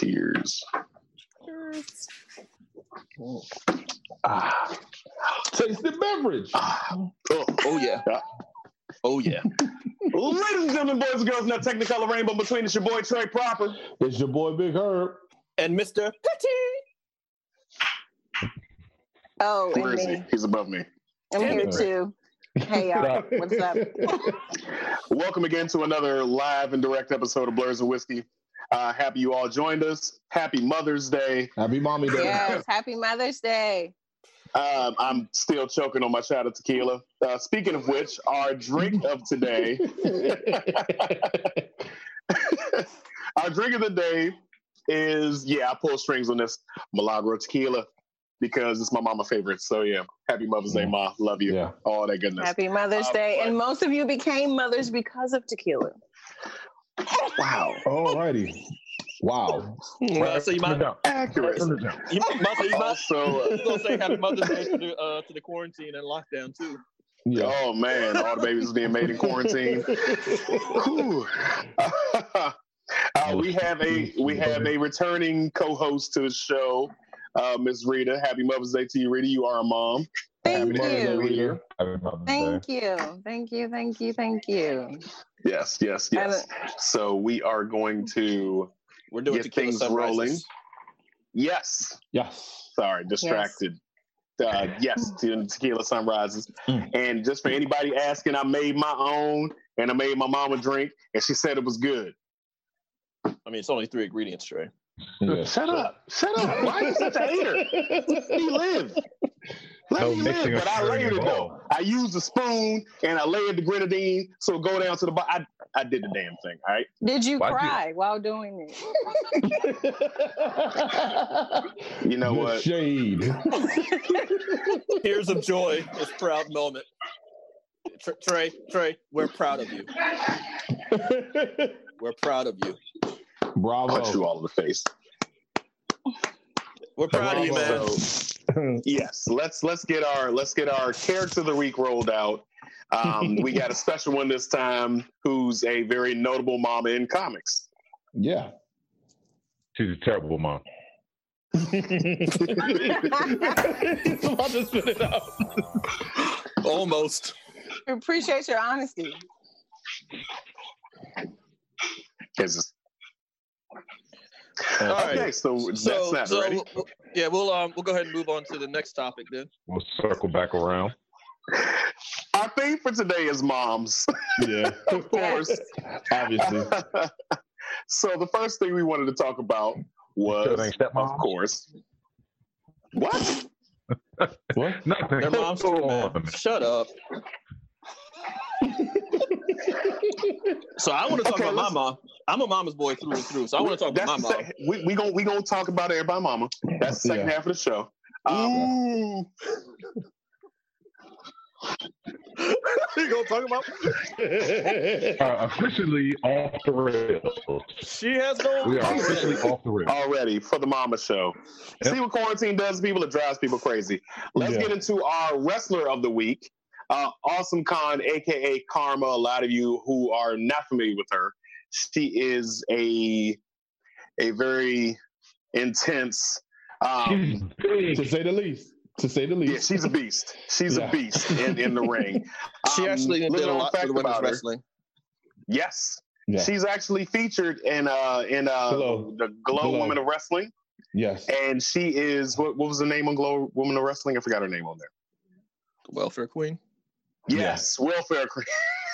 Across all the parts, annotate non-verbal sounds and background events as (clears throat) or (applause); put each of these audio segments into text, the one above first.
Cheers. Cheers! Ah, Taste the beverage. ah. Oh, oh yeah. Oh yeah. (laughs) Ladies and gentlemen, boys and girls, in that technicolor rainbow between it's your boy Trey Proper. It's your boy Big Herb. And Mr. Petty. Oh, Where and he? He's above me. I'm here Damn too. Hey y'all, what's up? (laughs) Welcome again to another live and direct episode of Blurs and Whiskey. Uh, happy you all joined us. Happy Mother's Day. Happy Mommy Day. Yes, happy Mother's Day. Um, I'm still choking on my shot of tequila. Uh, speaking of which, our drink of today, (laughs) our drink of the day is yeah, I pull strings on this Milagro tequila because it's my mama favorite. So yeah, happy Mother's Day, ma. Love you. Yeah. All that goodness. Happy Mother's Uh, Day. but- And most of you became mothers because of tequila. Wow. Alrighty. Wow. Uh, so you might, Accurate. you might, you might, Also, you gonna say Happy (laughs) Mother's Day to the uh, to the quarantine and lockdown too. Yeah. oh man, all the babies being made in quarantine. Whew. (laughs) uh, we have a we have a returning co-host to the show, uh, Miss Rita. Happy Mother's Day to you, Rita. You are a mom. Thank Happy Mother's Day, you. Rita. Happy Mother's Day. Thank you. Thank you. Thank you. Thank you. Yes, yes, yes. So we are going to We're doing Get tequila things rolling. yes. Yes. Sorry, distracted. Uh, yes, (laughs) to tequila sunrises. Mm. And just for anybody asking, I made my own, and I made my mama drink, and she said it was good. I mean, it's only three ingredients, Trey. Yes. Shut up! Shut up! Why are you such a hater? Let me live. Let No me live. But I layered it though. I used a spoon and I layered the grenadine so go down to the bottom. I, I did the damn thing. All right. Did you Why'd you- cry while doing it? (laughs) You know Good what? Shade. (laughs) Tears of joy, this proud moment. Trey, Trey, we're proud of you. (laughs) We're proud of you. Punch you all in the face. We're proud of you, man. So, yes, let's let's get our let's get our character of the week rolled out. Um, (laughs) we got a special one this time, who's a very notable mama in comics. Yeah. She's a terrible mom. He's about to spit it out. Almost. I appreciate your honesty. Is All right. okay, so, So, that's that. so Ready? yeah, we'll um we'll go ahead and move on to the next topic then. We'll circle back around. Our theme for today is moms, (laughs) Yeah. of course. Obviously. (laughs) so the first thing we wanted to talk about was, Still stepmom? of course, what? (laughs) What? Nothing. Their moms too, Go Shut up. So I want to talk Okay, about my mom. I'm a mama's boy through and through, so I want to talk about That's my mom. sec- we we gonna we gonna talk about it by mama. That's the second Yeah. half of the show. Um, (laughs) you gonna talk about? (laughs) Uh, officially off the rails. She has no. We are officially off the rails. already for the mama show. Yep. See what quarantine does to people? It drives people crazy. Let's Yeah. get into our wrestler of the week. Uh, awesome Kong, aka Kharma. A lot of you who are not familiar with her, she is a a very intense. Um, to say the least. To say the least. yeah, she's a beast. She's Yeah. a beast in, in the ring. (laughs) She Um, actually did little a known lot for fact the women's about her. Yes, Yeah. she's actually featured in uh in uh Glow. the Glow, Glow. Women of Wrestling, Yes. and she is what, what was the name on Glow Woman of Wrestling? I forgot her name on there. Welfare queen. Yes, Welfare Queen.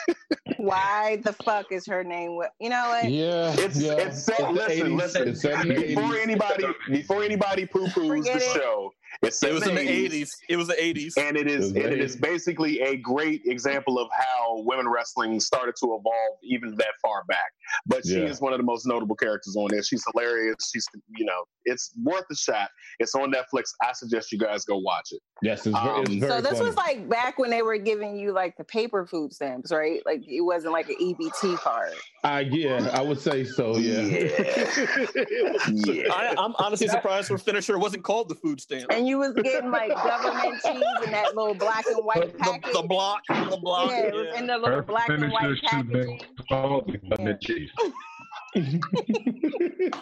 (laughs) Why the fuck is her name? You know what? Yeah. It's- yeah. it's set- the listen, 80s. listen. It's set in the Before 80s. anybody before anybody poo poos the it. show, it's It was in the 80s. It was the 80s. And it is It and it the is basically a great example of how women wrestling started to evolve even that far back. But she Yeah. is one of the most notable characters on there. She's hilarious. She's you know, it's worth a shot. It's on Netflix. I suggest you guys go watch it. Yes, it's, very, it's Um, very So this funny. was like back when they were giving you like the paper food stamps, right? Like it wasn't like an EBT card. I yeah, I would say so. Yeah. Yeah. (laughs) I, I'm honestly surprised her finisher wasn't called the food stamp. And you was getting like (laughs) government cheese in that little black and white the, package. the block, the block. yeah, it was yeah. in the little Her black and white finisher should packaging. been called the government cheese. (laughs)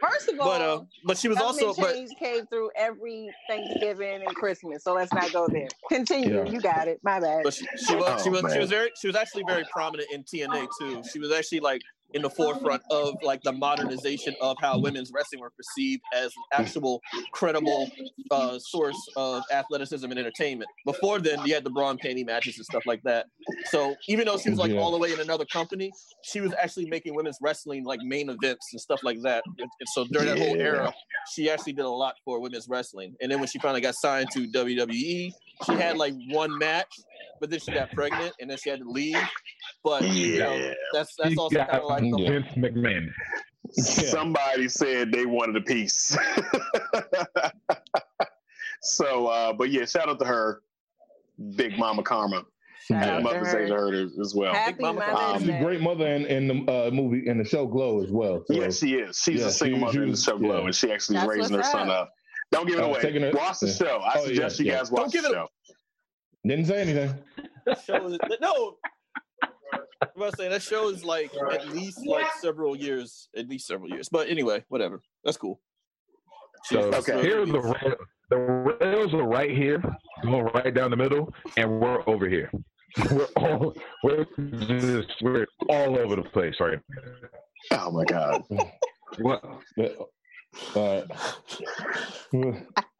First of all, But uh, but she was also but change came through every Thanksgiving and Christmas. So let's not go there. Continue. Yeah. You got it. My bad. But she, she was she Oh, was she was very she was actually very prominent in TNA too. She was actually like in the forefront of like the modernization of how women's wrestling were perceived as an actual credible uh, source of athleticism and entertainment. Before then, you had the bra and panty matches and stuff like that. So even though she was like Yeah. all the way in another company, she was actually making women's wrestling like main events and stuff like that. And, and so during that whole era, she actually did a lot for women's wrestling. And then when she finally got signed to WWE, she had like one match, but then she got pregnant and then she had to leave. But you know, that's that's also kind of like the Yeah. Vince McMahon. Somebody said they wanted a piece. (laughs) so, uh, but yeah, shout out to her, Big Mama Kharma. Shout Happy out to Mother's Day to her. her as well. Happy Mama Mother's Um, She's a great mother in, in the uh, movie in the show Glow as well. So, Yes, she is. She's Yeah, a single she- mother she in the show Glow, yeah. and she actually is That's raising her what's son up. up. Don't give it Uh, away. taking her- watch the yeah. show. I Oh, suggest yeah, you yeah. guys watch Don't give the it- show. didn't say anything. (laughs) show. is- No, I'm about to say that show is like at least like several years, at least several years. But anyway, whatever. That's cool. So She's- Okay. here are the rails. The rails are right here, going right down the middle, and we're over here. (laughs) We're all we're just we're all over the place right Oh my God. (laughs) What? But, uh, (laughs)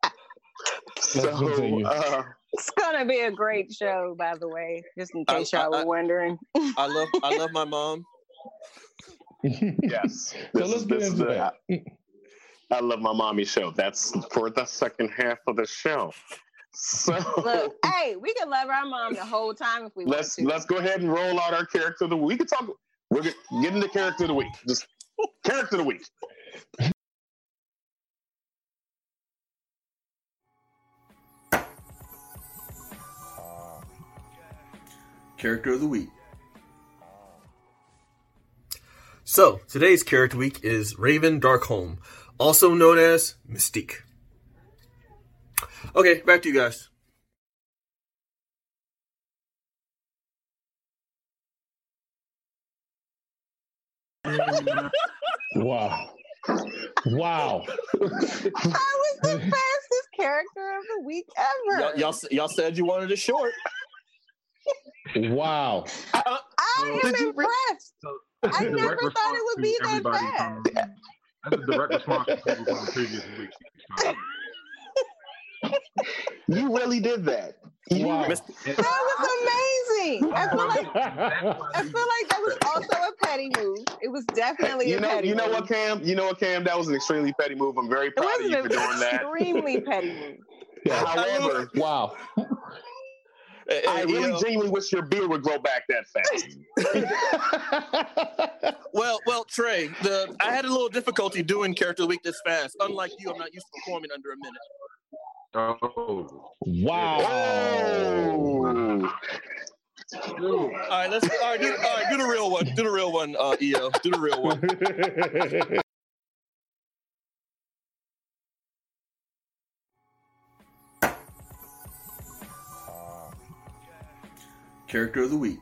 So, uh, It's gonna be a great show, by the way, just in I- case y'all I- I- were wondering. I love I love (laughs) my mom. yes. (laughs) So This let's is- get into the- that. I love my mommy show. That's for the second half of the show. So Look, (laughs) hey, we can love our mom the whole time if we let's want to. let's go ahead and roll out our character of the week. We can talk. We're getting the character of the week. Just character of the week. Character of the week. So, today's character week is Raven Darkholme, also known as Mystique. Okay, back to you guys. Wow. Wow. I was the fastest character of the week ever. Y'all, y'all, y'all said you wanted it short. Wow. I uh, am Did you re- impressed. I never thought it would be that fast. From, that's a direct response to people from the previous week. You really did that. Wow. That was amazing. I feel like I feel like that was also a petty move. It was definitely You a know, petty you know move. what, Cam? You know what, Cam? That was an extremely petty move. I'm very proud of you for doing that. extremely petty move. However, wow. Hey, I hey, really yo, genuinely wish your beard would grow back that fast. (laughs) well, well, Trey, the I had a little difficulty doing character of week this fast. Unlike you, I'm not used to performing under a minute. Oh, wow. oh. All right, let's all right, do, all right, do the real one. Do the real one, uh, EO. Do the real one. (laughs) Character of the week.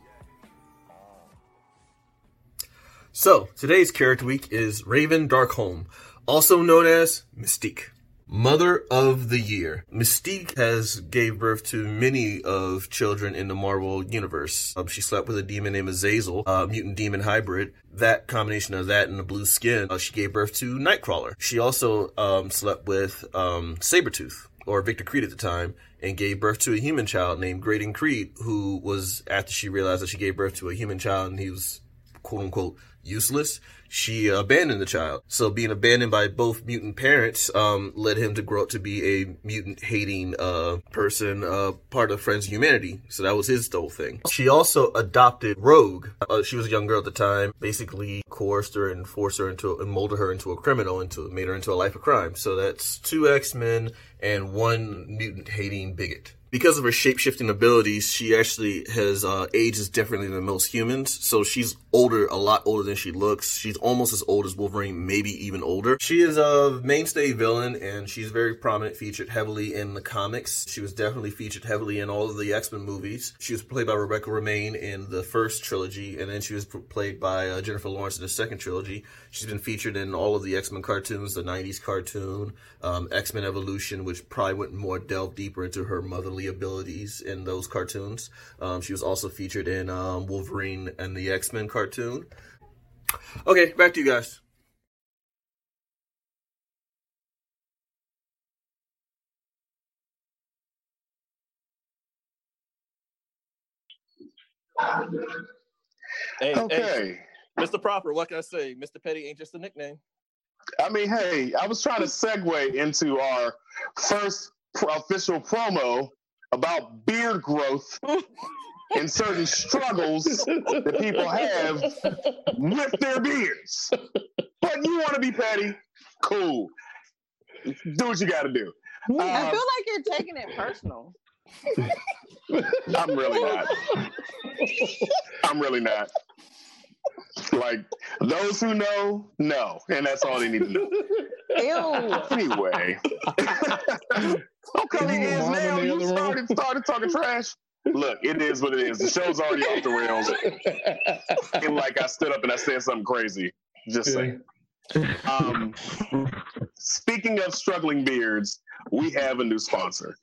So, today's character week is Raven Darkholme, also known as Mystique. Mother of the Year. Mystique has gave birth to many of children in the Marvel universe. Um, she slept with a demon named Azazel, a mutant demon hybrid. That combination of that and the blue skin, uh, she gave birth to Nightcrawler. She also um, slept with um, Sabretooth, or Victor Creed at the time, and gave birth to a human child named Graydon Creed, who was, after she realized that she gave birth to a human child and he was quote unquote useless, she abandoned the child. So being abandoned by both mutant parents um, led him to grow up to be a mutant hating uh, person, uh, part of Friends of Humanity. So that was his whole thing. She also adopted Rogue. Uh, she was a young girl at the time. Basically coerced her and forced her into and molded her into a criminal, into made her into a life of crime. So that's two X Men and one mutant hating bigot. Because of her shape shifting abilities, she actually has uh, ages differently than most humans. So she's older, a lot older than she looks. She's almost as old as Wolverine, maybe even older. She is a mainstay villain, and she's very prominent, featured heavily in the comics. She was definitely featured heavily in all of the X Men movies. She was played by Rebecca Romijn in the first trilogy, and then she was played by uh, Jennifer Lawrence in the second trilogy. She's been featured in all of the X Men cartoons, the '90s cartoon, um, X Men Evolution, which probably went more delve deeper into her motherly abilities in those cartoons. Um, she was also featured in um, Wolverine and the X Men cartoon. Okay, back to you guys. Hey, Okay. hey, Mr. Proper, what can I say? Mr. Petty ain't just a nickname. I mean, hey, I was trying to segue into our first official promo about beard growth and certain struggles that people have with their beards. But you want to be petty? Cool. Do what you got to do. I Um, feel like you're taking it personal. I'm really not. I'm really not. Like those who know, know, and that's all they need to know. Ew. Anyway, (laughs) okay, it is Mom in now. You started started talking trash. Look, it is what it is. The show's already off the rails. And like I stood up and I said something crazy. Just saying. Um, speaking of struggling beards, we have a new sponsor.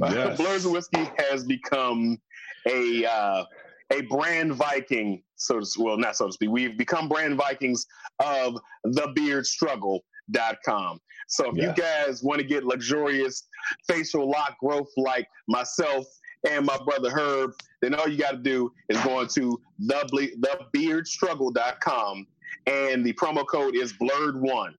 Yes. Blurs of Whiskey has become a uh, a brand Viking, so to well, not so to speak. We've become brand Vikings of thebeardstruggle.com. So if Yeah. you guys want to get luxurious facial lock growth like myself and my brother Herb, then all you got to do is go into the thebeardstruggle.com and the promo code is blurred one.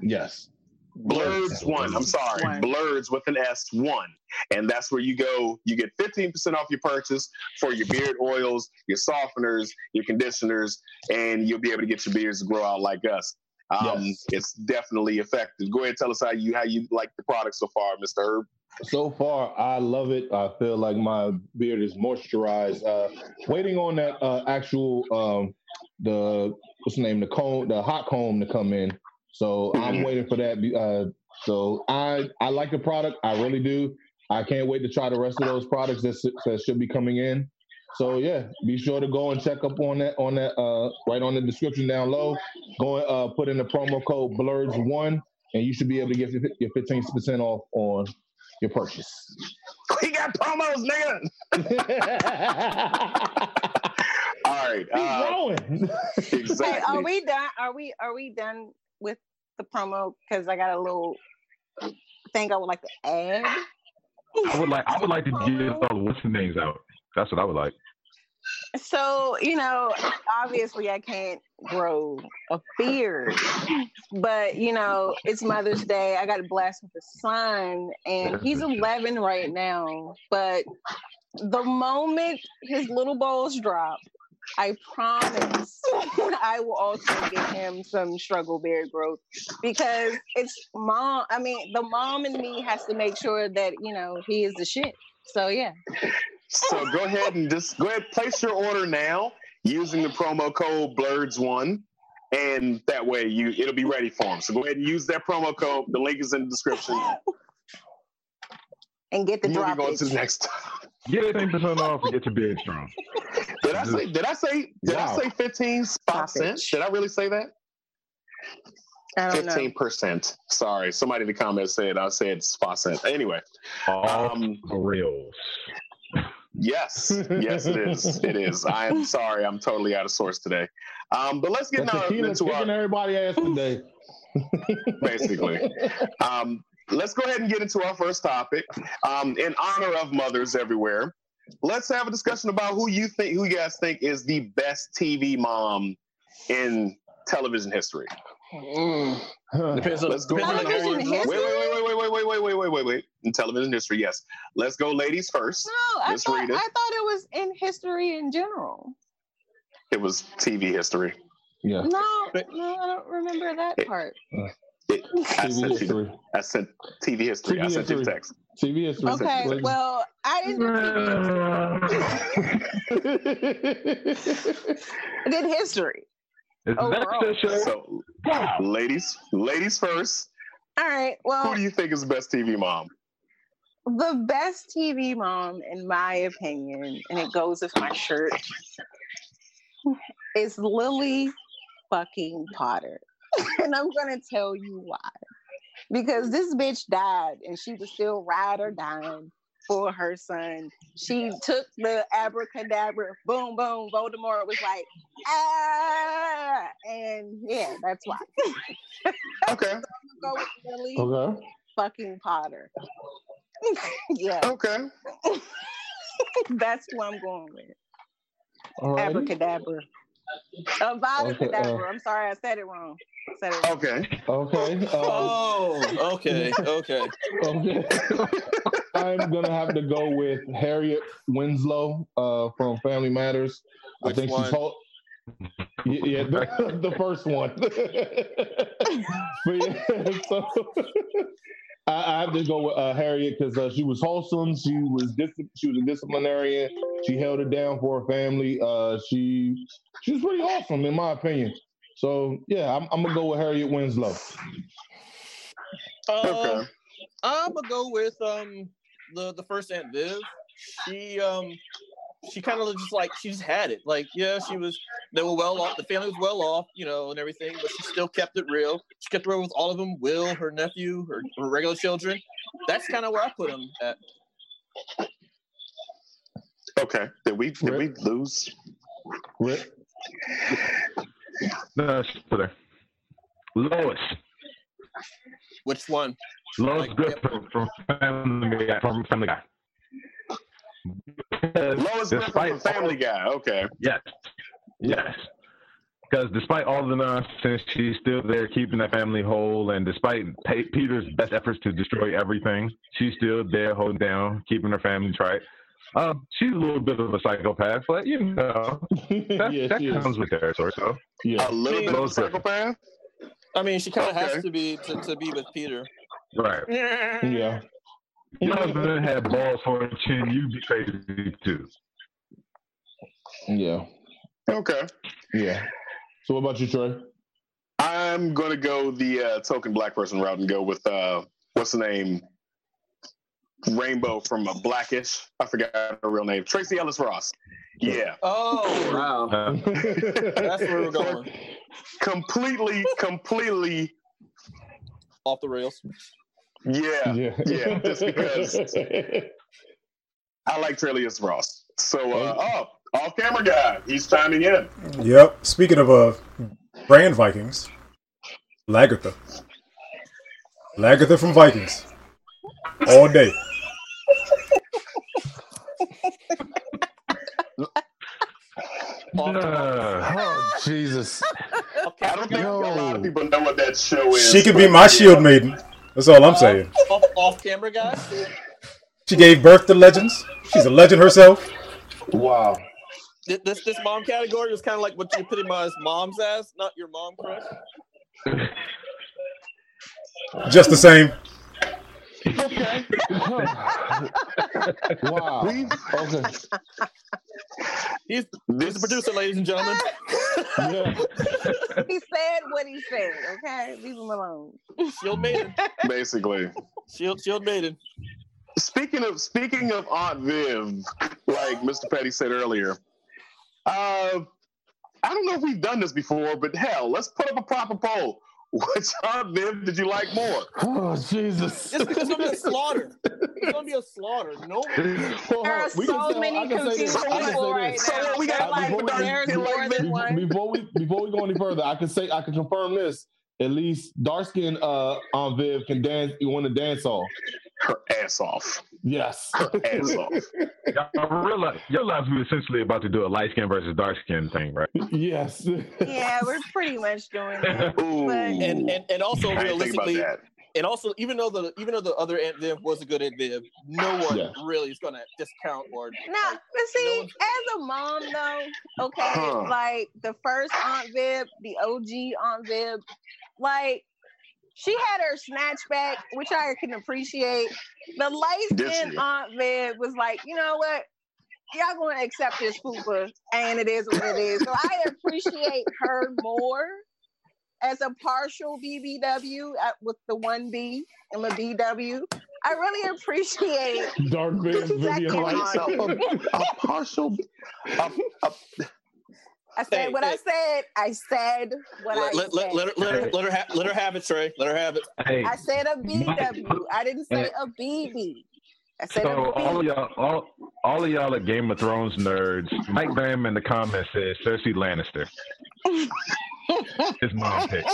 Yes. Blurds one. I'm sorry, One. Blurds with an S one, and that's where you go. You get 15% off your purchase for your beard oils, your softeners, your conditioners, and you'll be able to get your beards to grow out like us. Um, Yes. It's definitely effective. Go ahead, and tell us how you how you like the product so far, Mr. Herb. So far, I love it. I feel like my beard is moisturized. Uh, waiting on that uh, actual um, the what's the name the comb the hot comb to come in. So I'm Mhm. waiting for that. Uh, so I I like the product. I really do. I can't wait to try the rest of those products that, that should be coming in. So yeah, be sure to go and check up on that on that uh, right on the description down low. Go and uh, put in the promo code Blurds one, and you should be able to get your 15 percent off on your purchase. (laughs) We got promos, nigga. (laughs) All right. Keep Uh, growing. (laughs) Hey, exactly. are we done? Are we are we done with the promo? Because I got a little thing I would like to add. I would like I would like to get all the what's the names out. That's what I would like. So, you know, obviously I can't grow a beard, but you know, it's Mother's Day. I got blessed with a son, and he's 11 right now. But the moment his little balls drop, I promise (laughs) I will also get him some struggle beard growth because it's mom. I mean, the mom and me has to make sure that, you know, he is the shit. So, yeah. So go ahead and just go ahead place your order now using the promo code Blurds one, and that way you it'll be ready for them. So go ahead and use that promo code. The link is in the description. And get the Moving drop. on to the next. Get ten percent off and get your beard strong. Did I say? Did I say? Did Wow. I say fifteen spot Stop cents? Did I really say that? I don't know. Fifteen percent. Sorry, somebody in the comments said I said spot cent. Anyway, Off um, the rails. Yes, yes, it is. It is. I am (laughs) sorry. I'm totally out of source today. Um, but let's get The now tequila's into our everybody ass today. (laughs) basically. Um, let's go ahead and get into our first topic. Um, in honor of mothers everywhere, let's have a discussion about who you think, who you guys think is the best TV mom in television history. Depends on, depends on the Television order. Wait, history? wait, wait, wait, wait, wait, wait, wait, wait, wait, wait. In television history, yes. Let's go, ladies first. No, I Miss thought, I thought it was in history in general. It was TV history. yeah. No, no, I don't remember that part. Uh, it, I TV sent you. history. I sent TV history. I TV sent you text. TV history. Okay, Like- well, I didn't do TV. I did history. Is that Overall. the show? So, ladies, ladies first. All right. Well, who do you think is the best TV mom? the best TV mom, in my opinion, and it goes with my shirt, is Lily fucking Potter. (laughs) and I'm gonna tell you why. Because this bitch died and she was still ride or dying for her son. She took the abracadabra, boom, boom, Voldemort was like, ah, and yeah, that's why. (laughs) Okay, Go with Lily okay. fucking Potter. (laughs) yeah, okay. (laughs) that's who I'm going with. Alrighty. Abracadabra. Uh, Okay, Abracadabra. uh, I'm sorry, I said it wrong. I said it wrong. Okay. Okay. Um, Oh, okay, (laughs) okay. okay. I'm gonna have to go with Harriet Winslow uh, from Family Matters. Which I think one? she's whole. Yeah, yeah the, (laughs) the first one. (laughs) but yeah, (laughs) so I, I have to go with uh, Harriet because uh, she was wholesome. She was dis- she was a disciplinarian. She held it down for her family. Uh, she she was pretty awesome in my opinion. So yeah, I'm, I'm gonna go with Harriet Winslow. Um, Okay. I'm gonna go with um the the first Aunt Viv. She um she kind of just like she just had it. Like yeah, she was they were well off. The family was well off, you know, and everything. But she still kept it real. She kept it real with all of them. Will, her nephew, her, her regular children. That's kind of where I put them at. Okay. Did we did we lose? Rick? No, she's still there. Lois. Which one? Lois Like, Griffin from Family Guy. From Family Guy. Lois Griffin Despite from Family Guy. Okay. Yes. Yes. Because despite all the nonsense, she's still there keeping that family whole. And despite Pe- Peter's best efforts to destroy everything, she's still there holding down, keeping her family tight. Um, she's a little bit of a psychopath, but you know, (laughs) that, yeah, that she is. comes with territory. So, Yeah. A little bit of a Lois Griffin. psychopath. I mean, she kind of Okay. has to be to, to be with Peter. right. (laughs) Yeah. Your husband had balls for a chin, you'd be crazy too. Yeah. Okay. Yeah. So what about you, Trey? I'm gonna go the uh, token black person route and go with uh, what's the name? Rainbow from a Blackish. I forgot her real name. Tracee Ellis Ross. Yeah. Oh wow, (laughs) that's where we're going. completely, completely. Off the rails. Yeah. yeah. Yeah, just (laughs) because. I like Tracee Ellis Ross. So, uh, oh, off camera guy. He's chiming in. Yep. Speaking of uh, brand Vikings, Lagertha. Lagertha from Vikings. All day. Uh, Oh Jesus. off, I don't think Yo. a lot of people know what that show is. She could be my yeah. shield maiden. That's all I'm saying. off, off camera guy. She gave birth to legends. She's a legend herself. Wow. This this mom category is kind of like what you epitomize moms as, not your mom crush. Just the same. Okay. (laughs) wow. Okay. He's, he's This the producer, ladies and gentlemen. Yeah. He said what he said. Okay, leave him alone. Shield maiden. basically. Shield shield maiden. Speaking of speaking of Aunt Viv, like Mr. Petty said earlier, uh, I don't know if we've done this before, but hell, let's put up a proper poll. Which Aunt Viv did you like more? Oh Jesus. It's, it's gonna be a slaughter. It's gonna be a slaughter. No. There are We can so say- many I can say this. confused I can say people this. right So now. we got They're like, before we- there's before- more than one. Before we before we go any further, I can say I can confirm this. At least dark skin uh Aunt Viv can dance you want to dance off. Her ass off. Yes. Her ass off. y'all realize, you realize we're essentially about to do a light skin versus dark skin thing, right? yes. Yeah, we're pretty much doing that. (laughs) Ooh. And and and also I didn't think about realistically, and also even though the even though the other Aunt Viv was a good Aunt Viv, no one Yeah. really is gonna discount or Now, like, but see, one's- as a mom though, okay, Huh. like the first Aunt Viv, the OG Aunt Viv, like she had her snatch back, which I can appreciate. The light This skinned year. Aunt Viv was like, you know what? Y'all going to accept this fupa, and it is what it is. So I appreciate her more as a partial BBW at, with the one B and the BW. I really appreciate. Dark Viv, Vivian Second Light. a, a partial. A, a, I said Hey, what hey. I said. I said what I Let, let, said. let, let her let her let her, ha- let her have it, Trey. Let her have it. Hey, I said a BW. I didn't say a BB. I said so a all of B. y'all, all, all of y'all are Game of Thrones nerds. Mike Bam in the comments says Cersei Lannister. His mom pick.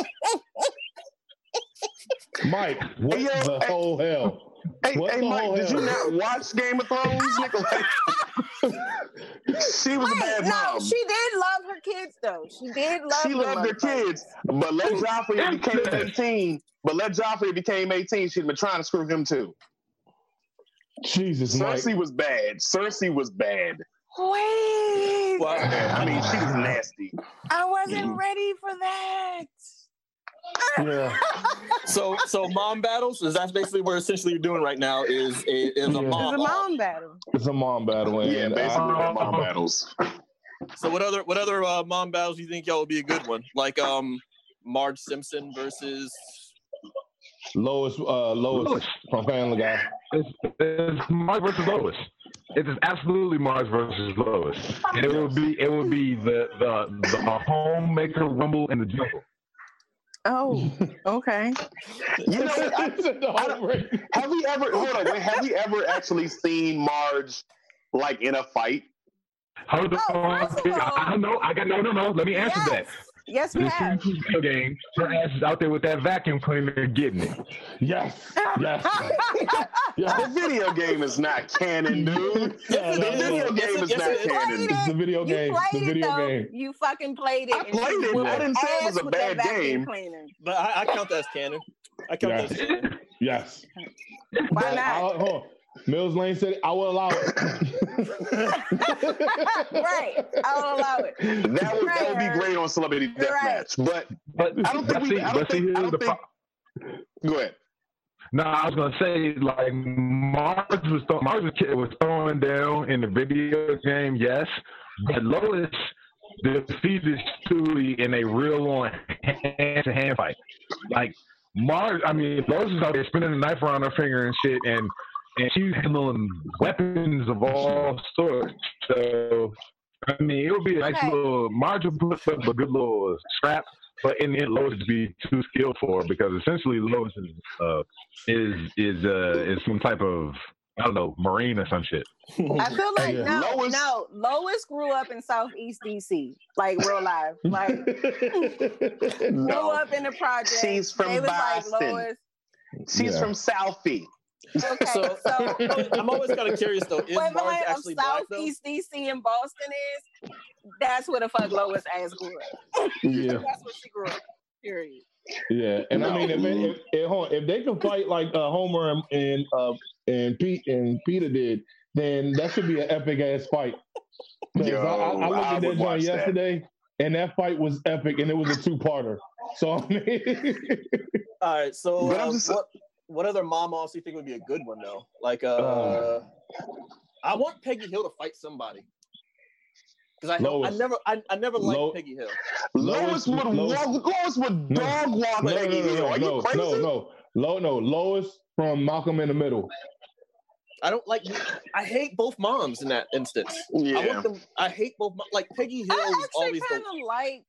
Mike, what Hey, yo, the hey. whole hell? hey, What hey Mike, whole did you not watch Game of Thrones, nigga? (laughs) (laughs) She was a Wait, bad no, mom. she did love her kids though. She did love. She loved her kids, but let (laughs) Joffrey became 18. But let Joffrey became 18. She'd been trying to screw him too. Jesus, Mike. Cersei was bad. Cersei was bad. Wait, Well, I mean, she was (laughs) nasty. I wasn't Mm. ready for that. Yeah. (laughs) so so mom battles is that's basically what essentially you're doing right now is a, is a Yeah. mom. It's a mom battle. It's a mom battle. And Yeah, basically I- the mom battles. So what other what other uh, mom battles do you think y'all would be a good one? Like um Marge Simpson versus Lois, uh, Lois Lois. from Family Guy. It's, it's Marge versus Lois. It is absolutely Marge versus Lois. And it would be it would be the the the homemaker rumble in the jungle. Oh, okay. (laughs) You know, I, The whole break. have we ever hold on? Wait, have we ever actually seen Marge like in a fight? Hold Oh, on. first of (laughs) all- I know. I got no no no. Let me answer that. Yes, yes we This have. (laughs) is video game. Her ass is out there with that vacuum cleaner getting it. Yes. Yes. (laughs) The video game is not canon, dude. Yeah, The video game is not canon. It's the video game. played The it video though. game. You fucking played it. I and you played it. I didn't say it was a that bad vacuum game. Cleaner. but I, I count that as canon. I count Yeah. that as canon. Yes. Why But not? I'll- hold on. Mills Lane said I will allow it. (laughs) right. I'll allow it. That would that would be great on Celebrity Right. Deathmatch. But But I don't think but we. see, I don't see, think. I here's don't the think. pro- Go ahead. No, I was gonna say like Marge was th- Marge was, ki- was throwing down in the video game, yes, but Lois defeated Stewie in a real on hand to hand fight. Like Marge, I mean Lois is out there spinning the knife around her finger and shit, and and she's handling weapons of all sorts. So I mean, it would be a nice Okay. little Marge would put up a good little scrap. But in the end, Lois would be too skilled for because essentially Lois is uh, is is uh is some type of I don't know marine or some shit. (laughs) I feel like Yeah. no, Lois- no. Lois grew up in Southeast DC, like real life. Like (laughs) grew up in the project. She's from they Boston. like Lois. she's Yeah. from Southie. Okay, So, so, (laughs) I'm always kind of curious though. Is equivalent Marge of actually black though? Southeast DC and Boston is. That's where the fuck Lois ass grew up. yeah. (laughs) That's where she grew up. Period. Yeah, and I mean, if, they- if, if, if they can fight like uh, Homer and and, uh, and Pete and Peter did, then that should be an epic ass fight. Yo, I, I, I looked at would that joint watch that. yesterday, and that fight was epic, and it was a two parter. So I mean, All right. So But I'm uh, just- what what other mom moms do you think would be a good one though? Like uh, Uh. I want Peggy Hill to fight somebody. Because I, I never I, I never liked Lo- Peggy Hill. Lois, Lois- would Lois- walk. Lois would No. dog walk no, no, Peggy no, Hill. no, Are no, you crazy? no, no, Lo, no, Lois from Malcolm in the Middle. I don't like. I hate both moms in that instance. I Yeah. want them. I hate both. mo- Like Peggy Hill I actually always kind of like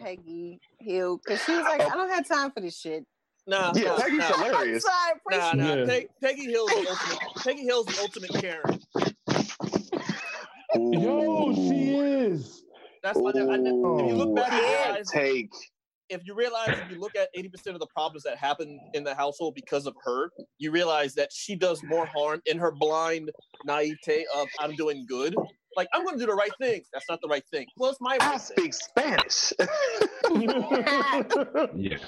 Peggy Hill because she was like, I don't have time for this shit. Nah. Yeah, nah, Peggy's nah. hilarious. So I Nah, appreciate nah. Yeah. Peg, Peggy Hill's the (laughs) ultimate. Peggy Hill's the ultimate Karen. Yo, she is. That's why I, I, if you look back, you realize, take. if you realize if you look at eighty percent of the problems that happen in the household because of her, you realize that she does more harm in her blind naivete of I'm doing good. Like I'm going to do the right thing. That's not the right thing. Well, it's my I right thing. speak Spanish. (laughs) (laughs) Yeah.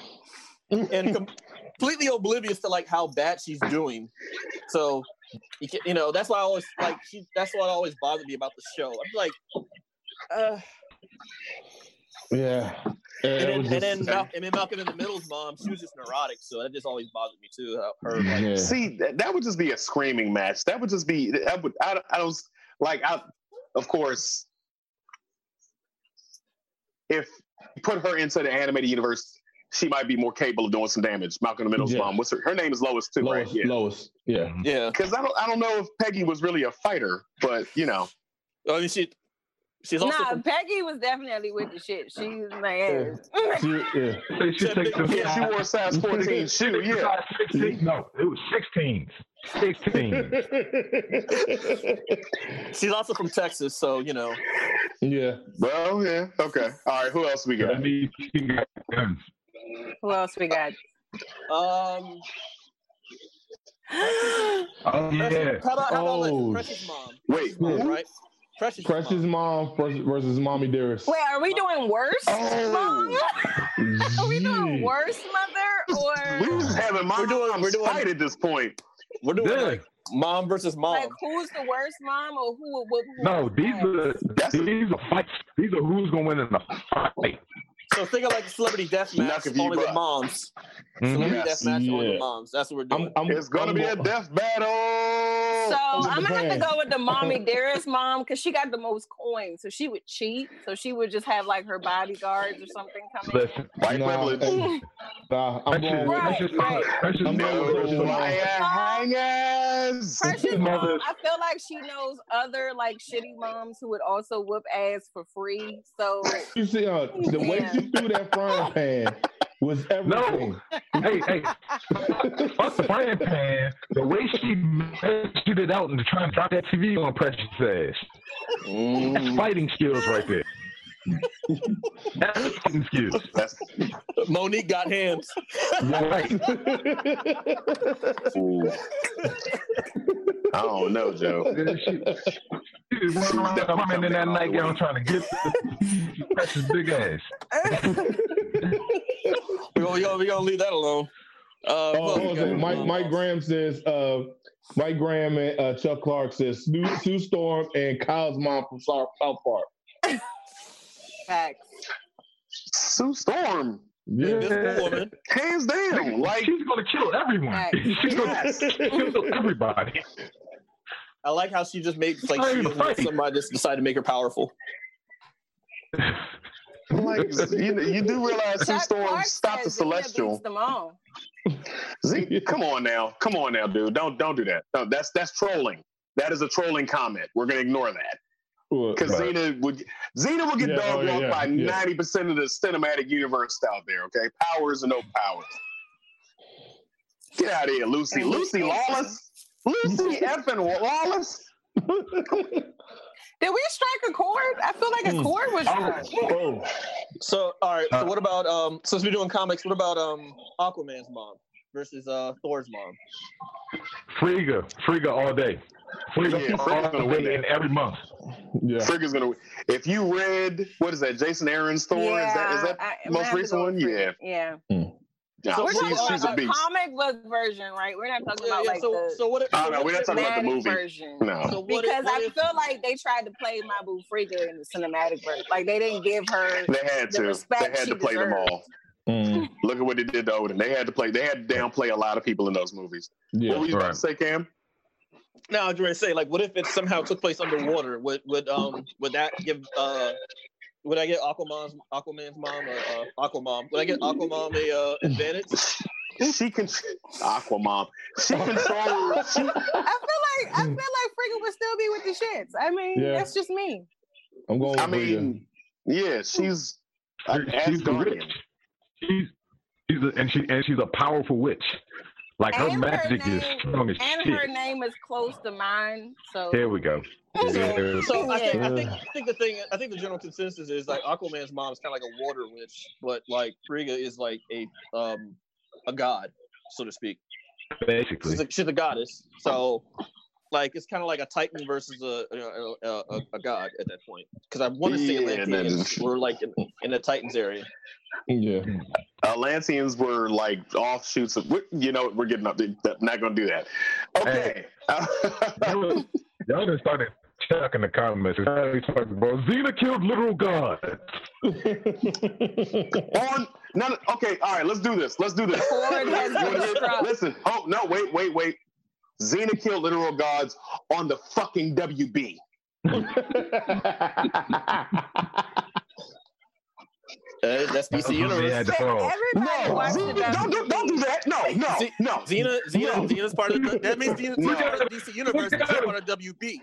And (laughs) completely oblivious to like how bad she's doing. So, you, can, you know, that's why I always like she. That's what always bothered me about the show. I'm like, uh, Yeah. Yeah, And then, was and then just- Mal- and then Malcolm in the Middle's mom, she was just neurotic, so that just always bothered me too. Her like, yeah. See, that, that would just be a screaming match. That would just be. That would. I, I was like, I. Of course, if you put her into the animated universe, she might be more capable of doing some damage. Malcolm in the Middle's Yeah. mom. What's her? Her name is Lois too, Lois, right? Yeah. Lois, yeah. Mm-hmm. yeah. Because I don't. I don't know if Peggy was really a fighter, but you know. I mean, she she's also Nah, from, Peggy was definitely with the shit. She's was like, ass. She, yeah. They should take some. Yeah, she wore a size 14 shoe. Yeah. Size 16. No, it was 16. 16. (laughs) she's also from Texas, so you know. yeah. Well, yeah. Okay. All right. Who else we That got? means she got guns. Who else we got? Um, Oh, Precious, yeah. how about, how about Oh. Precious Mom? Wait. Mom, who? right? Precious, Precious Mom. mom versus, versus mommy dearest. Wait, are we doing worse, Oh. mom? (laughs) Are we doing worse, mother, We or just having We're doing- we're doing- at this point. We're doing Yeah. like mom versus mom. like who's the worst mom, or who? who, who No, these are these are fights. These are who's gonna win in the fight. So think of like a celebrity death match if you only with buck. moms. Mhm. Celebrity Yes. death match only Yeah. with moms. That's what we're I'm, doing. I'm, It's gonna I'm be a death battle. So I'm gonna have to go with the mommy (laughs) dearest mom because she got the most coins, so she would cheat. So she would just have like her bodyguards or something coming. Listen, White Nah, privilege. (laughs) nah, I'm going with Right, Precious, right. Precious, I'm going No, with Precious Mom. fire hangers. Precious mom, Mother- I feel like she knows other like shitty moms who would also whoop ass for free. So You see, uh, the way Yeah. she threw that frying pan was everything. hey, hey, fuck the frying pan. The way she shoot it out and trying to drop that TV on Precious ass. That's Mm, fighting skills right there. That's fighting skills. that's Mo'Nique got hands. Right. I don't know, Joe. She, she was running around coming in that nightgown trying to get the Precious big ass. We're gonna, we gonna, we gonna leave that alone. Uh, Oh, what hold we on a got? second. Mike, Mike Graham says, uh, Mike Graham and uh, Chuck Clark says Sue, Sue Storm and Kyle's mom from South, South Park. facts. Sue Storm, Yeah. Invisible woman. hands down. Like She's gonna kill everyone. Right. (laughs) She's gonna Yes. kill everybody. I like how she just made like she even just fighting. somebody just decided to make her powerful. (laughs) like (laughs) you, you do realize Sue Chuck Storm Clark stopped the celestial. beats them all. Z, come on now, come on now, dude. Don't don't do that. No, that's that's trolling. That is a trolling comment. We're gonna ignore that because Right. Xena would Xena would get Yeah, dog oh, yeah, walked yeah, by yeah. ninety percent of the cinematic universe out there. Okay, powers and no powers. Get out of here, Lucy. Lucy Lucy- Lawless. Lucy (laughs) effing Lawless. (laughs) Did we strike a chord? I feel like a Hmm. chord was Oh. struck. Oh, So all right. So Uh, what about um? Since we're doing comics, what about um Aquaman's mom versus uh Thor's mom? Frigga, Frigga all day. Frigga Yeah, Frigga's gonna all win day that. and every month. yeah. Frigga's gonna. Win. If you read what is that? Jason Aaron's Thor. is that is that I- most gonna have to recent one? Yeah. Yeah. Frigga. Yeah. Yeah, So We're talking she's about a the comic book version, right? We're not talking Yeah, about yeah, like so the so what? If, Oh, no, we're not talking about the movie. version. No. So Because if, I if, feel like they tried to play Mabu Frigga in the cinematic version. Like they didn't give her They had the to. They had she to play them all. Mm, Look at what they did to Odin. They had to play. They had to downplay a lot of people in those movies. Yeah, What yeah. were you about to say, Cam? No, I was going to say, like, what if it somehow took place underwater? Would would um would that give uh would I get Aquaman's Aquaman's mom or uh, Aquamom? Would I get Aquamom a uh, advantage? (laughs) She can Aquamom. She controls. (laughs) She, I feel like I feel like Frigga would still be with the shits. I mean, Yeah. that's just me. I'm going with I mean, yeah, she's an she's a witch. Asgardian. She's she's a, and she and she's a powerful witch. Like her And her magic is strong as And shit. her name is close to mine, so Here we go. (laughs) Yeah. So I think I think I think the thing I think the general consensus is like Aquaman's mom is kind of like a water witch, but like Frigga is like a um a god, so to speak. Basically. She's a, she's a goddess, so like it's kind of like a titan versus a a, a, a, a god at that point. Because I want to say Yeah, Atlanteans were like in, in the Titans area. yeah. Atlanteans were like offshoots of. You know, we're getting up. Not going to do that. Okay. Y'all done started Chuck in the comments. He's talking about Xena killed literal gods. On no, no, okay, all right, let's do this. Let's do this. Ford has been struck. Listen, oh no, wait, wait, wait. Xena killed literal gods on the fucking WB. (laughs) Uh, that's DC They Universe. had to But throw. everybody No, watched the Xena, don't do, don't do that. No, no, Z- no. Xena, Xena, No. Xena's part of the, that means Xena, No. Part of DC Universe. She's part of WB.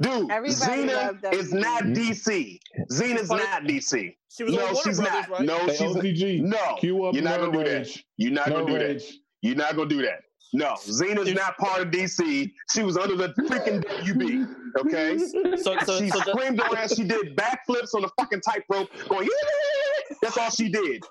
Dude, Everybody loved Xena that is movie. not DC. Xena's Funny- not DC. She was No, Warner she's Brothers, not. right? No, she's OCG. no. You're not gonna do that. You're not gonna do that. You're not gonna do that. No, Xena's If- not part of DC. She was under the freaking WB. Okay. So, so, she so the, screamed her ass. She did backflips on the fucking tightrope, going. "Yeah!" That's all she did.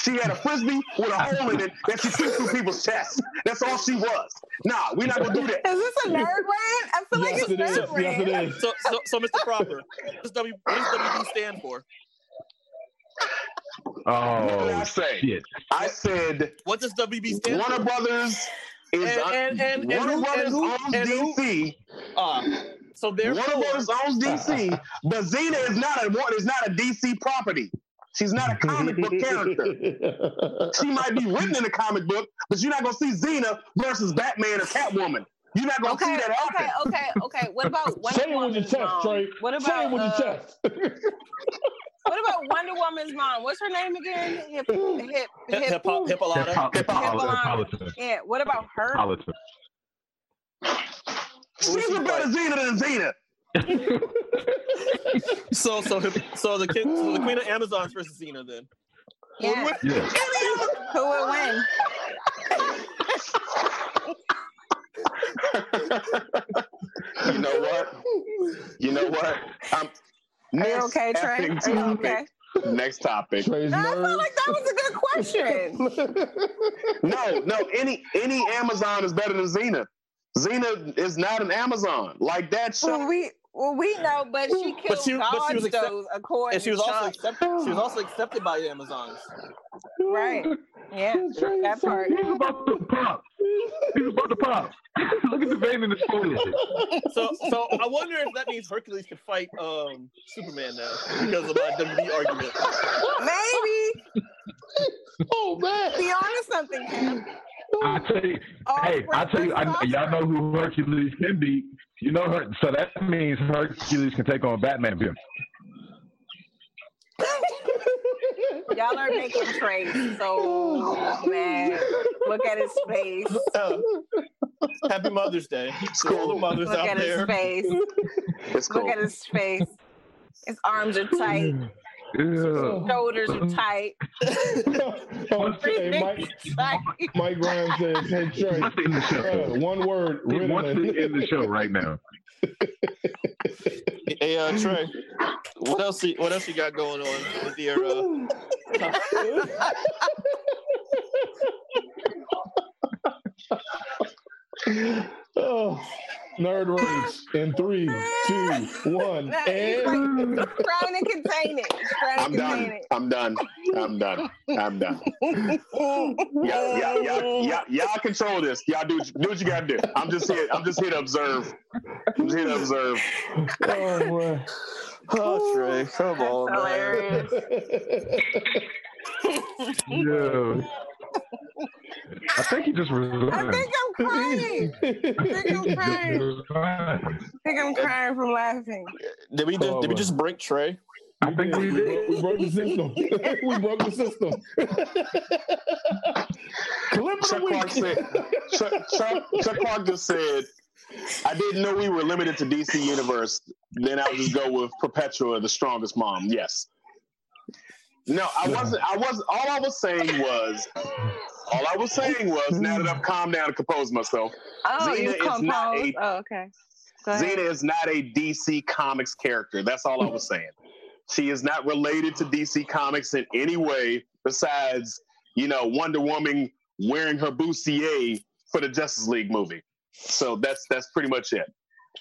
She had a frisbee with a hole in it that she threw through people's chests. That's all she was. Nah, we're not gonna do that. Is this a nerd rant? I feel like Yes, it's it is. nerd Yes, it rant. is. so, so, so, Mr. Proper, what does, w, what does WB stand for? Oh, what did I Oh say? shit! I said What does WB stand Warner for? Warner Brothers is And- and- and- and Warner Brothers and who- owns and who- DC. Uh, so Warner therefore, Brothers owns DC, (laughs) but Xena is not a is not a DC property. She's not a comic book character. She might be written in a comic book, but you're not gonna see Xena versus Batman or Catwoman. You're not gonna Okay, see that happen. okay, okay, okay. What about Wonder Say it with your chest, mom? Trey. What Say it with uh, your chest. (laughs) what about Wonder Woman's mom? What's her name again? Hip, hip, hip, hip. hip, hip, Hip hop, hip hop, Hip-hop. politics, Yeah. What about her? politics. She's a better Xena than Xena. (laughs) So, so, so the king, so the Queen of Amazons versus Xena then. Yeah. Yeah. Who would win? you know what? You know what? Um, Are you next okay, Trey? Are you topic. okay? Next topic. Trey's No, I felt like that was a good question. (laughs) No, no. Any any Amazon is better than Xena. Xena is not an Amazon. Like that well, show. we well we know, but she killed But she- but she gods was accept- though, according And she was to also accepted. She was also accepted by the Amazons. right. Yeah, that part. He's about to pop. He's about to pop. (laughs) Look at the vein in his forehead. So, so I wonder if that means Hercules could fight um, Superman now because of my WB argument. Maybe. (laughs) oh man. Be honest something, Cam. I tell you, All hey, I tell you, I, y'all know who Hercules can beat. You know her, so that means Hercules can take on Batman. Bill. (laughs) Y'all are making trades so (laughs) man. Look at his face. Uh, (laughs) happy Mother's Day to all the mothers Look out at his face. It's cool. Look at his face. His arms are tight. Yeah. Shoulders are (laughs) tight. (laughs) Trey, Mike, tight. Mike Grimes says, "Hey Trey, What's in the uh, one word, He wants to Ritalin." end the show right now. (laughs) Hey, uh, Trey, what else? What else you got going on with your? Uh, oh, nerd rage in three, two, one, Nah, he's and like trying to contain it. He's I'm contain done. it. I'm done. I'm done. I'm done. (laughs) Yeah, yeah, yeah, yeah, y'all control this. Y'all do, do what you gotta do. I'm just here. I'm just here to observe. I'm just here to observe. oh boy. oh, Trey, come on, man. Hilarious. (laughs) (laughs) Yeah. I think he just I think I'm crying. (laughs) I think I'm crying. I think I'm crying from laughing. Did we? Did, Oh, did we just break Trey? I think we did. We broke the system. (laughs) (laughs) we broke the system. Clip of Chuck the Clark said. Chuck, Chuck, Chuck Clark just said, "I didn't know we were limited to DC Universe. Then I'll just go with Perpetua, the strongest mom." Yes. No, I wasn't. I wasn't. All I was saying was, all I was saying was, now that I've calmed down and composed myself, Oh, Xena you is not a- Oh, okay. Go ahead. Xena is not a DC Comics character. That's all I was saying. She is not related to DC Comics in any way besides, you know, Wonder Woman wearing her bustier for the Justice League movie. So that's that's pretty much it.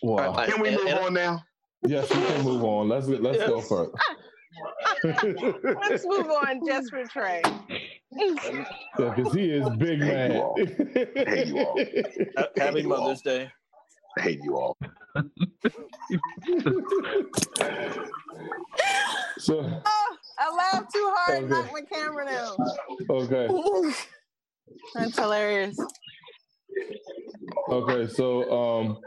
Wow. I- Can we and- move and- on now? Yes, we can move on. Let's let's go Yes. for it. (laughs) (laughs) Let's move on just for Trey. Because he is big Hey, man. you all. Hey, you all. Ha- Happy Mother's Day. I hate you all. (laughs) So Oh, I laughed too hard and Okay. knocked my camera down. okay, (laughs) That's hilarious. okay. So um,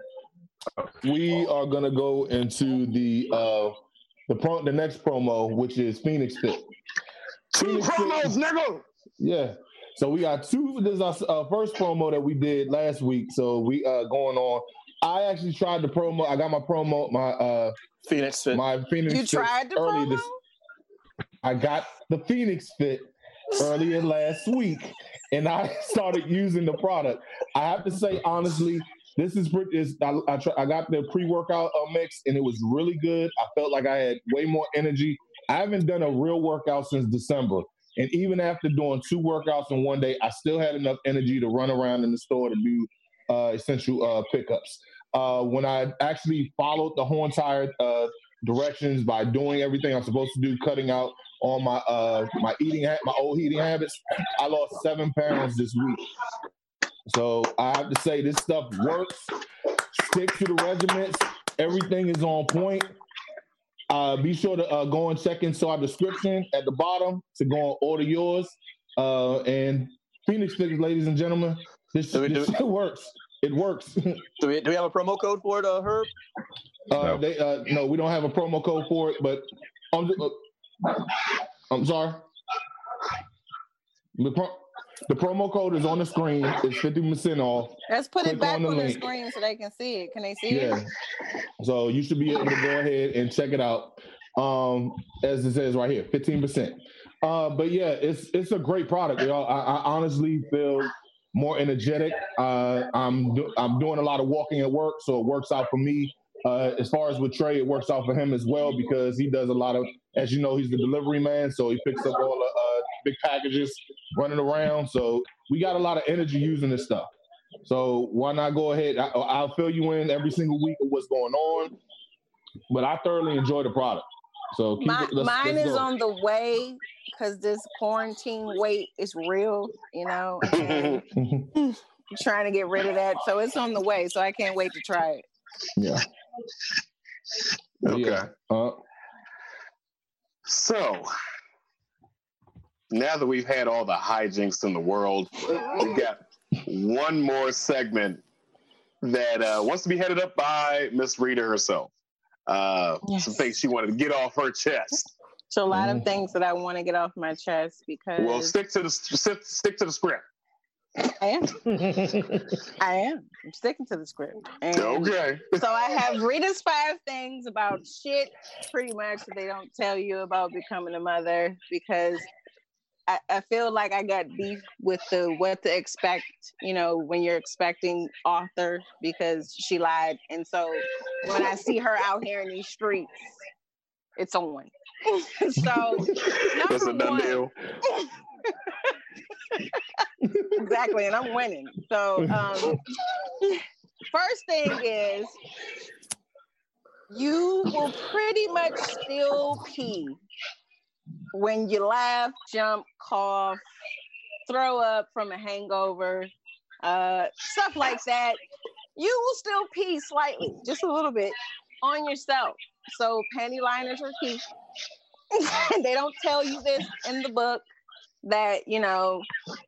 we are gonna go into the uh the pro the next promo, which is Phoenix Fit. Two Phoenix Fit- promos, nigga. Yeah. So we got two. This is our uh, first promo that we did last week. So we uh going on. I actually tried the promo. I got my promo, my uh Phoenix Fit. my Phoenix. You Fit tried the early promo? this- I got the Phoenix Fit earlier last week, and I (laughs) started using the product. I have to say honestly, this is pretty. I I, I got the pre workout uh, mix, and it was really good. I felt like I had way more energy. I haven't done a real workout since December, and even after doing two workouts in one day, I still had enough energy to run around in the store to do uh, essential uh, pickups. Uh, when I actually followed the whole entire uh, directions by doing everything I'm supposed to do, cutting out all my uh, my eating ha- my old eating habits, I lost seven pounds this week. So I have to say this stuff works. Stick to the regiments. Everything is on point. Uh, be sure to uh, go and check into our description at the bottom to go and order yours. Uh, and Phoenix Fitness, ladies and gentlemen, this, Do we this do- shit works. It works. (laughs) Do we do we have a promo code for it, uh, Herb? Uh, No. they, uh, no, we don't have a promo code for it, but I'm, uh, I'm sorry. The, pro- the promo code is on the screen. It's 50% off. Let's put Click it back on the on the screen so they can see it. Can they see Yeah. it? So you should be able to go ahead and check it out. Um, as it says right here, 15%. Uh, but yeah, it's it's a great product, y'all. I, I honestly feel more energetic. Uh, I'm do, I'm doing a lot of walking at work, so it works out for me. Uh, as far as with Trey, it works out for him as well because he does a lot of, as you know, he's the delivery man, so he picks up all the uh, big packages running around. So we got a lot of energy using this stuff. So why not go ahead? I, I'll fill you in every single week of what's going on. But I thoroughly enjoy the product. So keep My, it, let's, mine let's is go. on the way because this quarantine weight is real, you know, and (laughs) trying to get rid of that. So it's on the way. So I can't wait to try it. yeah. Okay. yeah, uh, So now that we've had all the hijinks in the world, we've got one more segment that uh, wants to be headed up by Miss Rita herself. Uh, Yes. Some things she wanted to get off her chest. So a lot of things that I want to get off my chest because Well, stick to the stick, stick to the script. I am. (laughs) I am. I'm sticking to the script. And Okay. So I have Rita's five things about shit, pretty much that they don't tell you about becoming a mother because I, I feel like I got beef with the what to expect, you know, when you're expecting author because she lied. And so when I see her out here in these streets, it's on. (laughs) so That's a done one, deal. (laughs) exactly, and I'm winning. So, um, first thing is, you will pretty much still pee when you laugh, jump, cough, throw up from a hangover, uh, stuff like that. You will still pee slightly, just a little bit, on yourself. So, panty liners are key. (laughs) they don't tell you this in the book that you know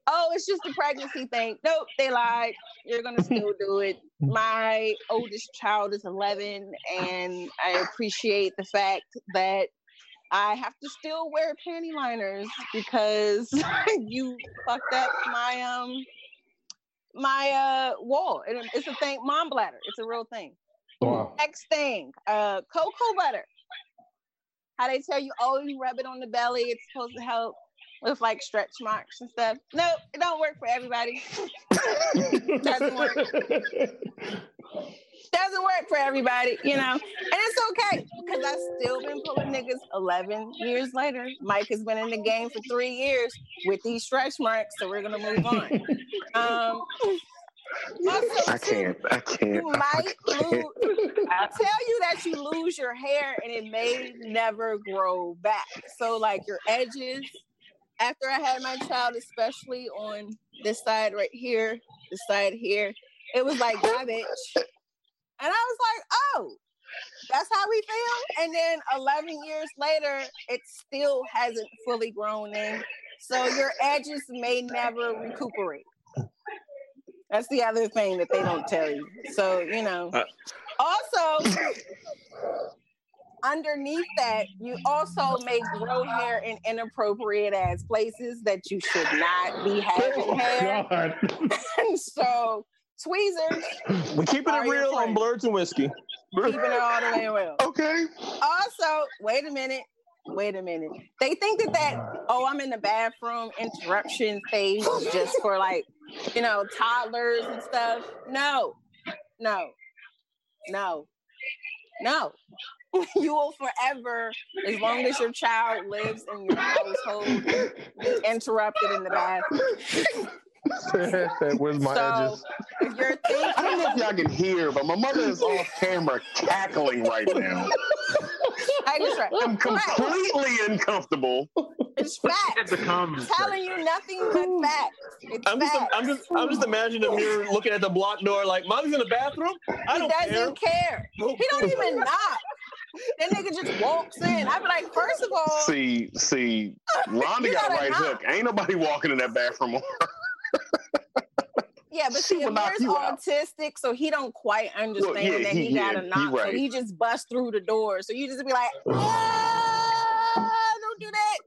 oh it's just a pregnancy thing nope they lied you're gonna still do it my oldest child is 11 and i appreciate the fact that i have to still wear panty liners because (laughs) you fucked up my um my uh wall and it's a thing mom bladder it's a real thing wow. Next thing, uh, cocoa butter. How they tell you, oh, you rub it on the belly, it's supposed to help with like stretch marks and stuff. No, it don't work for everybody. (laughs) Doesn't work. (laughs) Doesn't work for everybody, you know. And it's okay because I've still been pulling niggas 11 years later. Mike has been in the game for three years with these stretch marks, so we're gonna move on. Um, also, I can't. I can't. you might lose. I tell you that you lose your hair and it may never grow back. So like your edges, after I had my child, especially on this side right here, this side here, it was like garbage. And I was like, oh, that's how we feel. And then 11 years later, it still hasn't fully grown in. So your edges may never recuperate. That's the other thing that they don't tell you. So, you know, Uh. also underneath that, you also may grow hair in inappropriate ass places that you should not be having hair. God. And (laughs) so tweezers, We keeping it real on afraid? Blurs and Whiskey. keeping it all the way real. Okay. Also, wait a minute. Wait a minute. They think that that oh, I'm in the bathroom interruption phase (laughs) just for like, you know, toddlers and stuff. No, no, no, no. (laughs) You will forever, as long as your child lives in your household, be interrupted in the bathroom. (laughs) Where's my so edges? if you're (laughs) I don't know if y'all can hear, but my mother is off (laughs) camera cackling right now. I just right. I'm completely uncomfortable. It's facts. the comments. telling you nothing but facts. It's I'm just, facts. I'm just, I'm just imagining Amir looking at the block door like, "Mommy's in the bathroom." I don't care. doesn't care. He don't even knock. That nigga just walks in. I'd be like, first of all, See, see, Rhonda got a right knock. hook. Ain't nobody walking in that bathroom. Yeah, but she see, Amir's you out. autistic, so he don't quite understand yeah, that he- he, yeah, gotta he knock. So he just busts through the door. So you just be like, ah, don't do that.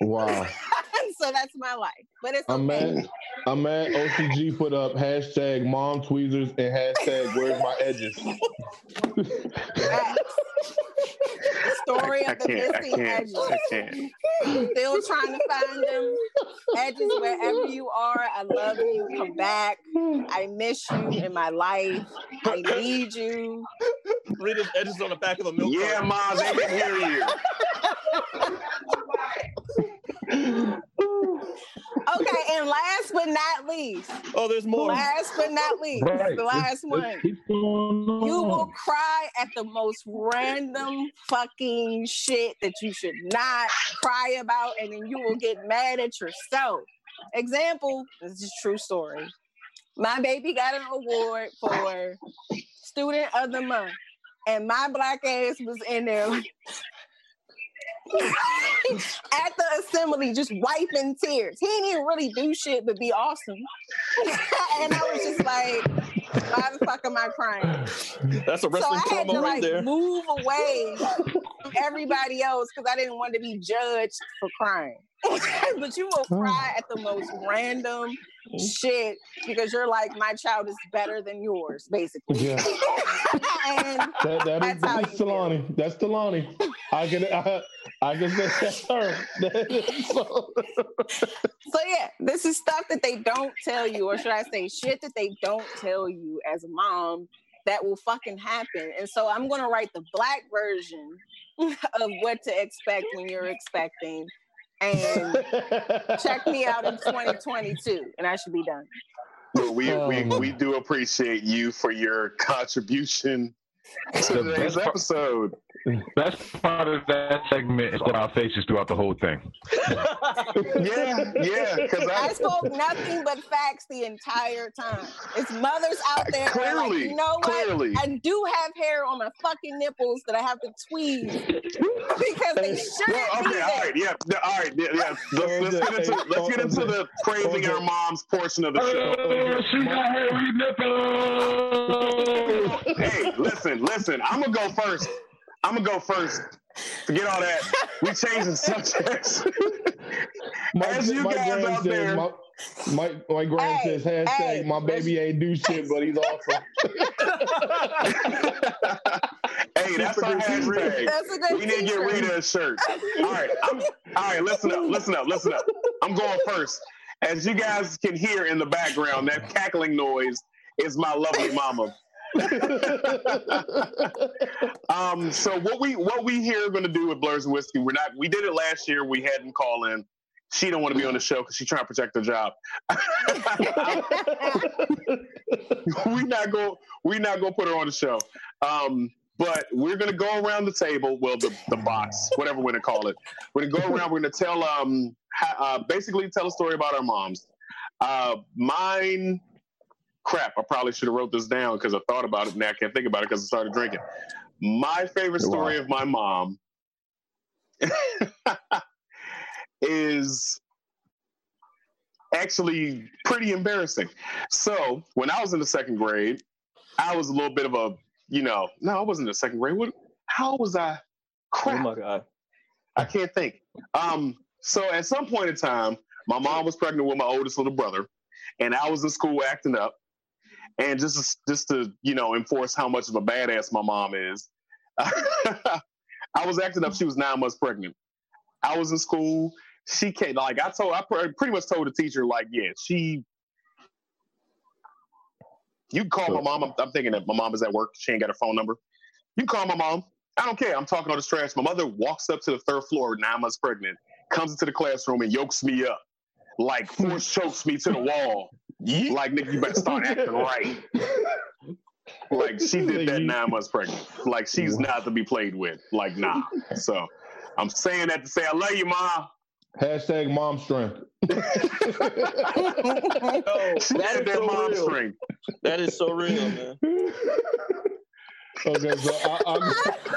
Wow. (laughs) so that's my life. But it's okay. Mad. (laughs) I'm mad. OCG put up hashtag mom tweezers and hashtag where's my edges. (laughs) Story I of the missing edges. I can't. (laughs) Still trying to find them edges wherever you are. I love you. Come back. I miss you in my life. I need you. Rita's edges on the back of a milk. Yeah, carton. Ma, they can hear you. Okay, and last but not least, (laughs) Oh, there's more. last but not least, Right. the last Let's- one. let's keep going on. You will cry at the most random fucking shit that you should not cry about, and then you will get mad at yourself. Example, this is a true story. My baby got an award for Student of the Month, and my black ass was in there (laughs) at the assembly just wiping tears. He didn't even really do shit but be awesome. (laughs) and I was just like, why the fuck am I crying? That's a so wrestling I had to right like there. move away from everybody else because I didn't want to be judged for crying. (laughs) but you will cry at the most random shit because you're like, my child is better than yours, basically. Yeah. (laughs) and That, that is, That's how that's you feel. Talani. That's Talani. I can I, I can say that's her. (laughs) So- so yeah, this is stuff that they don't tell you, or should I say, shit that they don't tell you as a mom that will fucking happen. And so I'm gonna write the black version (laughs) of what to expect when you're expecting. And check me out in 2022, and I should be done. Well, we, we, Oh. we do appreciate you for your contribution to The today's best part- episode. Best part of that segment is that our faces throughout the whole thing. (laughs) Yeah, yeah, because I I, spoke nothing but facts the entire time. It's mothers out there that are like, clearly, you know what? clearly. I do have hair on my fucking nipples that I have to tweeze because they shouldn't Well, be okay, there. all right, yeah, yeah, all right, yeah, yeah. Let's, let's get into let's get into the praising our moms portion of the uh, show. Oh, she got hairy nipples. Hey, listen, listen. I'm gonna go first. I'm gonna go first. Forget all that. We changing subjects. (laughs) My, As you my guys grand out says, there- my, my, my grand Hey, says hashtag hey, my baby ain't do shit, but he's awesome. (laughs) hey, that's our hashtag. That's a good We need to get t-shirt. Rita a shirt. All right, I'm, all right. Listen up, listen up, listen up. I'm going first. As you guys can hear in the background, that cackling noise is my lovely mama. Um, so what we what we here are going to do with Blurs and Whiskey, we're not. We did it last year. We hadn't call in. She don't want to be on the show because she's trying to protect her job. (laughs) we not go. We not gonna put her on the show. Um, but we're gonna go around the table. Well, the the box, whatever we're gonna call it. We're gonna go around. We're gonna tell um ha, uh, basically tell a story about our moms. Uh, mine crap, I probably should have wrote this down because I thought about it. Now I can't think about it because I started drinking. My favorite story Wow. of my mom (laughs) is actually pretty embarrassing. So when I was in the second grade, I was a little bit of a, you know, no, I wasn't in the second grade. What? How was I? Oh Crap. my god. I can't think. Um, so at some point in time, my mom was pregnant with my oldest little brother, and I was in school acting up. And just just to you know enforce how much of a badass my mom is, (laughs) I was acting up. She was nine months pregnant. I was in school. She came like I told. I pre- pretty much told the teacher like, yeah, she. You can call my mom. I'm, I'm thinking that my mom is at work. She ain't got her phone number. You call my mom. I don't care. I'm talking all the trash. My mother walks up to the third floor, nine months pregnant, comes into the classroom and yokes me up, like force chokes me to the wall. Like nigga, you better start acting (laughs) right. Like she did that nine months pregnant. Like she's not to be played with. Like nah. So I'm saying that to say I love you, mom. Hashtag mom strength. (laughs) She that said is that so mom real. string. That is so real, man. (laughs) okay, so I, I'll,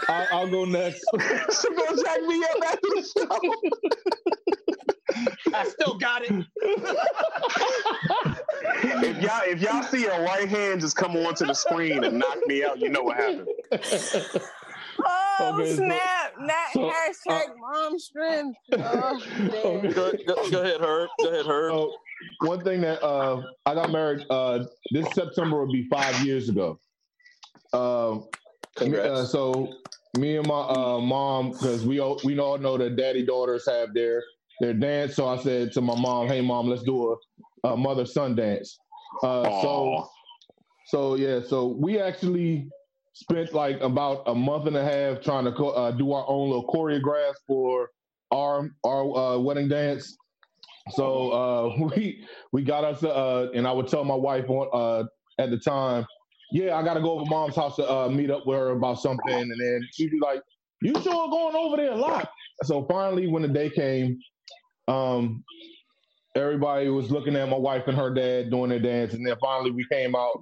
I'll, I'll go next. She gonna jack me up after the show. I still got it. If y'all if y'all see a right hand just come onto the screen and knock me out, you know what happened. Oh Okay, so- snap! Not so, hashtag mom strength. (laughs) Oh. Okay. Go, go, go ahead, Herb. Go ahead, Herb. So one thing that uh, I got married uh, this September will be five years ago. Um, Congrats. uh, so me and my uh, mom, because we all we all know that daddy daughters have their their dance. So I said to my mom, "Hey, mom, let's do a, a mother son dance." Uh, so so yeah, so we actually spent like about a month and a half trying to co- uh, do our own little choreograph for our our uh, wedding dance. So uh, (laughs) we we got us, uh, and I would tell my wife on uh, at the time, yeah, I got to go over mom's house to uh, meet up with her about something, and then she'd be like, "You sure going over there a lot?" So finally, when the day came, um, everybody was looking at my wife and her dad doing their dance, and then finally we came out.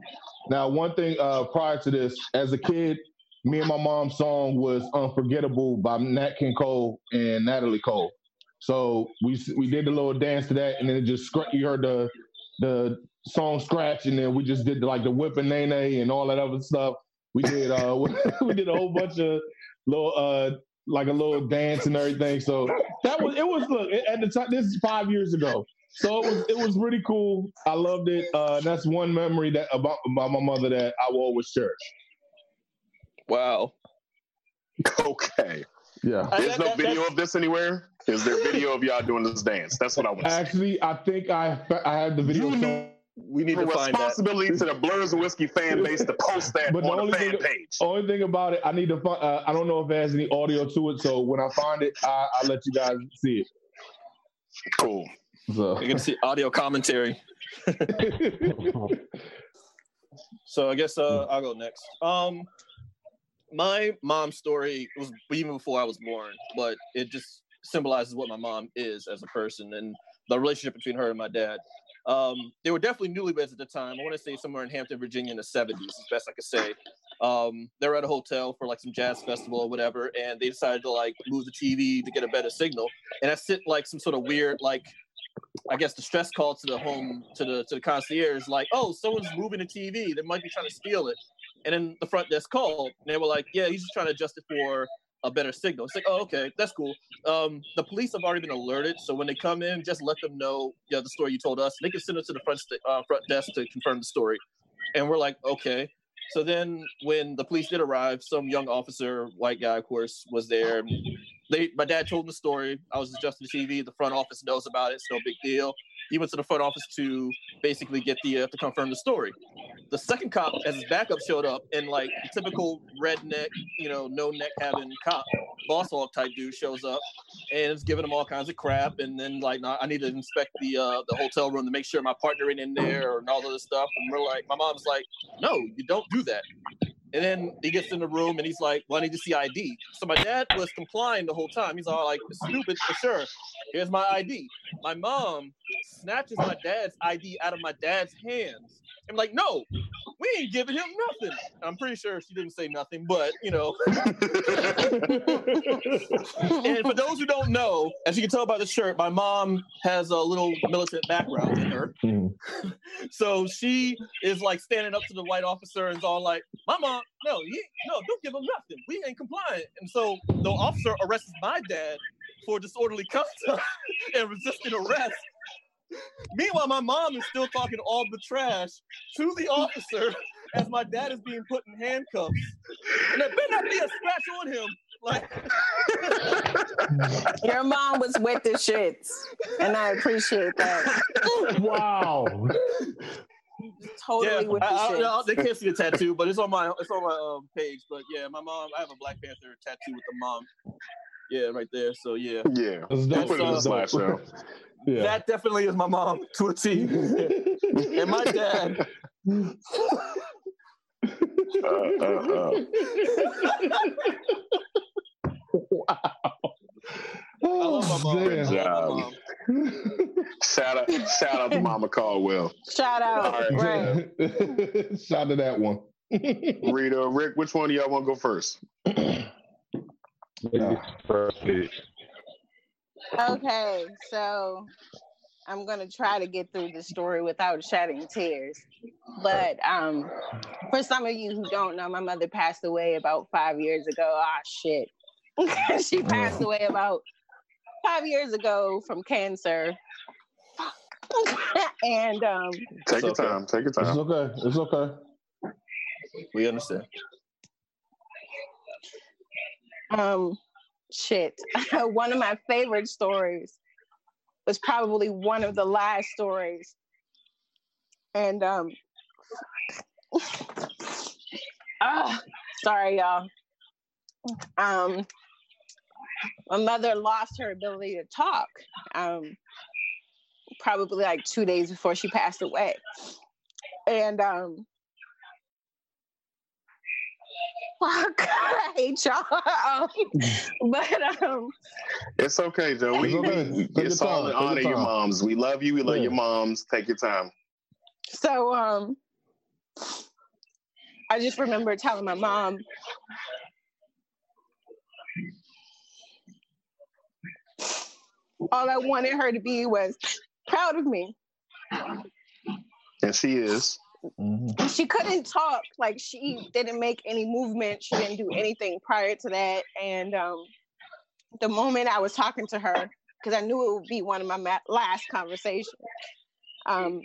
Now, one thing uh, prior to this, as a kid, me and my mom's song was "Unforgettable" by Nat King Cole and Natalie Cole. So we we did the little dance to that, and then it just you heard the the song scratch, and then we just did like the whipping nay and all that other stuff. We did uh (laughs) we did a whole bunch of little uh like a little dance and everything. So that was it was look at the time. This is five years ago. So it was it was really cool. I loved it. Uh, that's one memory that about, about my mother that I will always cherish. Wow. (laughs) Okay. Yeah. There's that- no that- video that's- of this anywhere. Is there video of y'all doing this dance? That's what I want to see. Actually, I think I I have the video. You shown. We need to find that. responsibility to the Blurs and Whiskey fan base to post that (laughs) But on the only fan thing- page. Only thing about it, I need to find. Uh, I don't know if it has any audio to it, so when I find it, I, I'll let you guys see it. Cool. So You're gonna see audio commentary. (laughs) So I guess uh, I'll go next. Um, my mom's story was even before I was born, but it just symbolizes what my mom is as a person and the relationship between her and my dad. Um, they were definitely newlyweds at the time. I want to say somewhere in Hampton, Virginia, in the '70s, as best I could say. Um, they were at a hotel for like some jazz festival or whatever, and they decided to like move the TV to get a better signal. And I sent like some sort of weird like I guess the stress call to the home to the to the concierge, like, oh, someone's moving the TV. They might be trying to steal it. And then the front desk called, and they were like, yeah, he's just trying to adjust it for a better signal. It's like, oh, okay, that's cool. Um, the police have already been alerted, so when they come in, just let them know, yeah, the story you told us. They can send it to the front st- uh, front desk to confirm the story. And we're like, okay. So then, when the police did arrive, some young officer, white guy, of course, was there. They, my dad told him the story. I was adjusting the TV. The front office knows about it. It's no big deal. He went to the front office to basically get the uh, to confirm the story. The second cop, as his backup, showed up and like typical redneck, you know, no neck having cop, Boss Hogg type dude shows up and is giving him all kinds of crap. And then like, nah, I need to inspect the uh, the hotel room to make sure my partner ain't in there and all of this stuff. And we're like, my mom's like, no, you don't do that. And then he gets in the room and he's like, well, I need to see ID. So my dad was complying the whole time. He's all like, stupid for sure. Here's my ID. My mom snatches my dad's ID out of my dad's hands I'm like, no, we ain't giving him nothing. I'm pretty sure she didn't say nothing, but you know. and for those who don't know, as you can tell by the shirt, my mom has a little militant background in her. Mhm. (laughs) So she is like standing up to the white officer and is all like, "My mom, no, you, no, don't give him nothing. We ain't compliant." And so the officer arrests my dad for disorderly conduct (laughs) and resisting arrest. Meanwhile, my mom is still talking all the trash to the officer as my dad is being put in handcuffs. And there better not be a scratch on him. Like, Your mom was with the shits, and I appreciate that. Wow. Totally yeah, with the I- I- shits. they can't see the tattoo, but it's on my it's on my um, page. But yeah, my mom, I have a Black Panther tattoo with the mom. Yeah, right there. So yeah, yeah. That's Put dope. it in the uh, slash now. Yeah. that definitely is my mom to a T. (laughs) and my dad, Uh, uh, uh. I love my mom. Damn. I love my job. mom. Shout out, shout out to Mama Caldwell. Shout out. All right. Right. (laughs) Shout to that one. Rita, Rick, which one of y'all want to go first? (clears throat) First pitch. Okay, so I'm gonna try to get through the story without shedding tears. But um, for some of you who don't know, my mother passed away about five years ago. Ah, shit. (laughs) she passed away about five years ago from cancer. (laughs) and um, Take your okay. time. Take your time. It's okay. It's okay. We understand. Um shit. (laughs) One of my favorite stories was probably one of the last stories. And um (sighs) ah, sorry y'all. Um my mother lost her ability to talk um probably like two days before she passed away. And um fuck (laughs) I hate (laughs) y'all but um It's okay, Joe. We, It's okay. we- Take it's your all time. in Take your honor of your moms. We love you. We love Yeah. your moms. Take your time. So um I just remember telling my mom all I wanted her to be was proud of me. And she is. Mhm. She couldn't talk, like she didn't make any movement, she didn't do anything prior to that. And um the moment I was talking to her, because I knew it would be one of my ma- last conversations, um,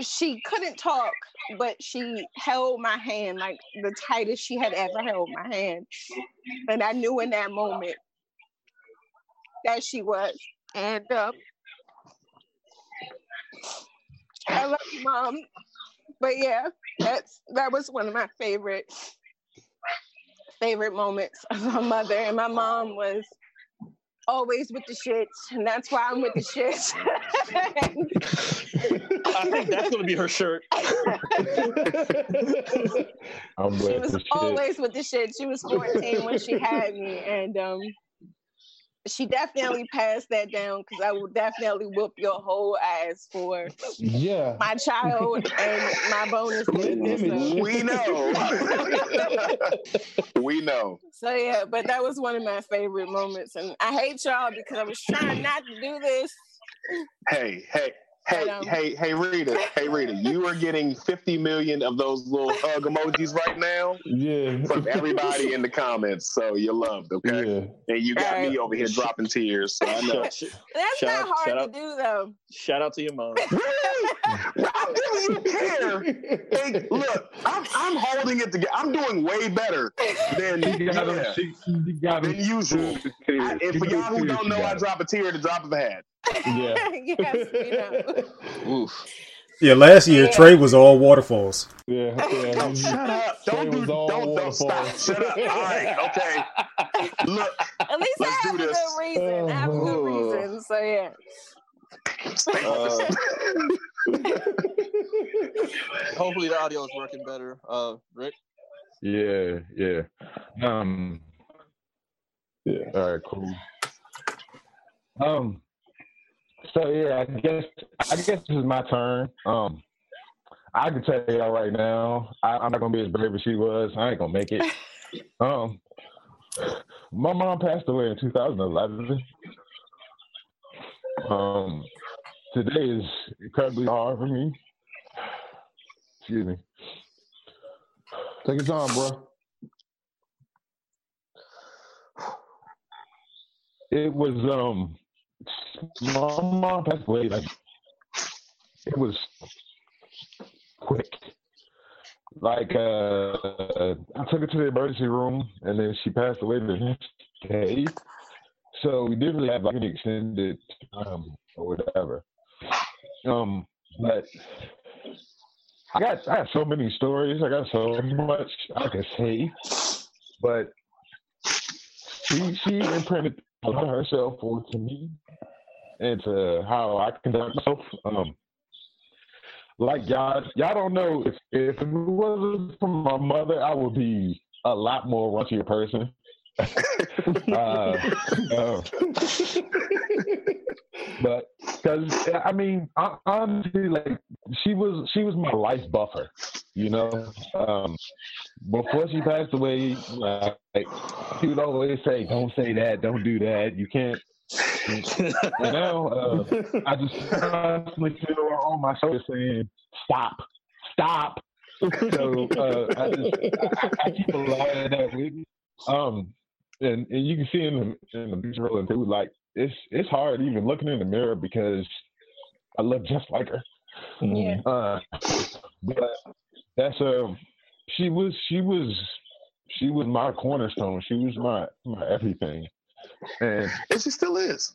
she couldn't talk, but she held my hand like the tightest she had ever held my hand. And I knew in that moment that she was. And um, I love you, mom. But yeah, that's that was one of my favorite favorite moments of my mother. And my mom was always with the shits, and that's why I'm with the shits. I think that's gonna be her shirt. I'm she was for shit. always with the shit. She was 14 when she had me, and um, she definitely passed that down because I will definitely whoop your whole ass for Yeah. my child and my bonus kid. We know. (laughs) we know. so yeah, but that was one of my favorite moments, and I hate y'all because I was trying not to do this. Hey, hey, hey, But, um, hey, hey, Rita. Hey, Rita. You are getting 50 million of those little hug emojis right now Yeah. from (laughs) everybody in the comments. So you're loved, okay? Yeah. And you got me over here dropping tears. So I know. That's Shout not out- hard to out. do though. Shout out to your mom. (laughs) Well, I really care. Hey, look, I'm, I'm holding it together. I'm doing way better than, She got him. yeah, She, she than usual. I, and for y'all who don't know, I drop a tear at the drop of a hat. Yeah. (laughs) yes, we know. (laughs) Oof. Yeah, last year Trey was all waterfalls. Yeah. yeah. Oh, (laughs) shut up. Don't Trey do, was all don't, don't stop. waterfalls. Shut up. All right, okay. Look, At least Let's I have do a this. good reason. I have a good Oh. reason. So yeah. Uh, focused. (laughs) hopefully the audio is working better. Uh, Rick. Yeah, yeah. Um. Yeah. All right. Cool. Um. So yeah, I guess I guess this is my turn. Um. I can tell y'all right now, I, I'm not gonna be as brave as she was. I ain't gonna make it. (laughs) Um, my mom passed away in 2011. Um, today is incredibly hard for me. Excuse me. Take your time, bro. It was um, my mom passed away like it was quick. Like uh, I took her to the emergency room, and then she passed away the next day. So we didn't really have like an extended time or whatever. Um, but I got I got so many stories. I got so much I can say, but she she imprinted a lot of herself onto me and to how I conduct myself. Um, like y'all, y'all don't know if if it wasn't for my mother, I would be a lot more raunchier person. (laughs) uh, uh, (laughs) but because I mean, hon- honestly, like she was she was my life buffer, you know. Um, before she passed away, like she would always say, "Don't say that, don't do that, you can't." And now uh, I just constantly feel her on my shoulder saying, "Stop, stop." so uh, I just I, I keep a lot of that with me. Um, and and you can see in the in the rolling too, like it's it's hard even looking in the mirror because I look just like her. Yeah. Uh, but that's a she was she was she was my cornerstone. She was my my everything. And And she still is.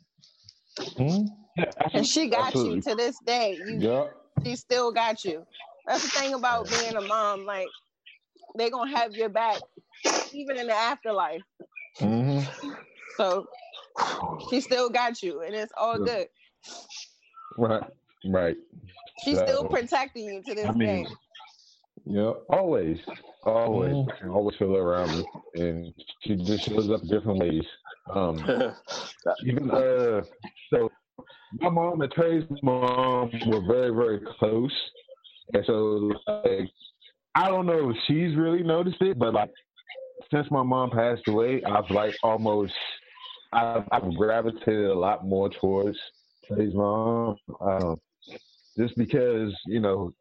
Hmm? yeah, And she got absolutely. you to this day. You, Yeah. she still got you. That's the thing about being a mom. Like they're gonna have your back even in the afterlife. hmm So she still got you, and it's all Yeah. good. Right, right. She's still protecting you to this I mean, day. Yep. always, always, Mhm. Always feel around me, and she just shows up different ways. Um, (laughs) even uh, so my mom and Trey's mom were very, very close, and so like, I don't know if she's really noticed it, but like since my mom passed away, I've like almost I've, I've gravitated a lot more towards Trey's mom, um, just because you know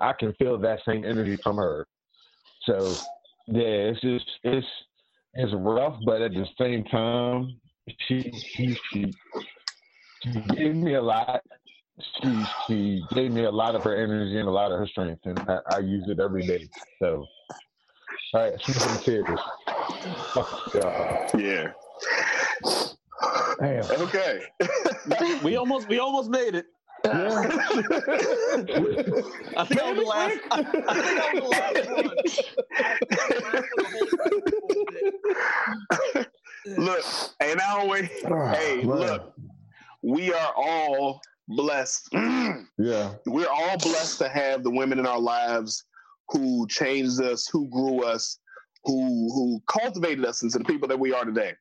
I can feel that same energy from her. So yeah, it's just it's it's rough, but at the same time, she she she, she gave me a lot. She she gave me a lot of her energy and a lot of her strength, and I, I use it every day. So, all right, see some tears. Y'all. Yeah. Damn. Okay. (laughs) we almost we almost made it. (laughs) I think I was the last. I, I think I was the last one. look, and I always, ah, hey, Man. look, we are all blessed. (clears throat) Yeah. We're all blessed to have the women in our lives who changed us, who grew us, who who cultivated us into the people that we are today.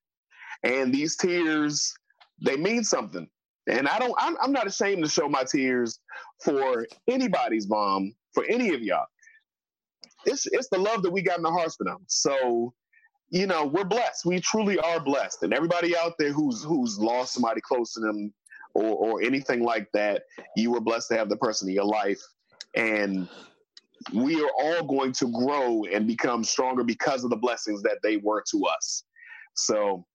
And these tears, they mean something. And I don't, I'm, I'm not ashamed to show my tears for anybody's mom, for any of y'all. It's it's the love that we got in our hearts for them. So, you know, we're blessed. We truly are blessed. And everybody out there who's who's lost somebody close to them or or anything like that, you were blessed to have the person in your life. And we are all going to grow and become stronger because of the blessings that they were to us. So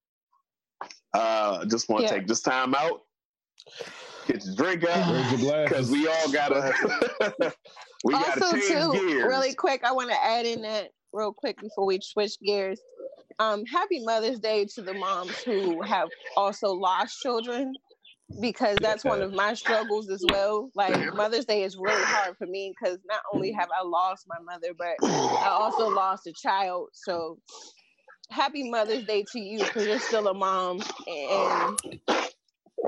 uh just want to Yeah. take this time out, get your drink out, Raise your glasses. because we all gotta (laughs) we gotta also, change too, gears. really quick, I want to add in that real quick before we switch gears. Um, happy Mother's Day to the moms who have also lost children, because that's one of my struggles as well. Like Mother's Day is really hard for me because not only have I lost my mother, but I also lost a child. So happy Mother's Day to you because you're still a mom and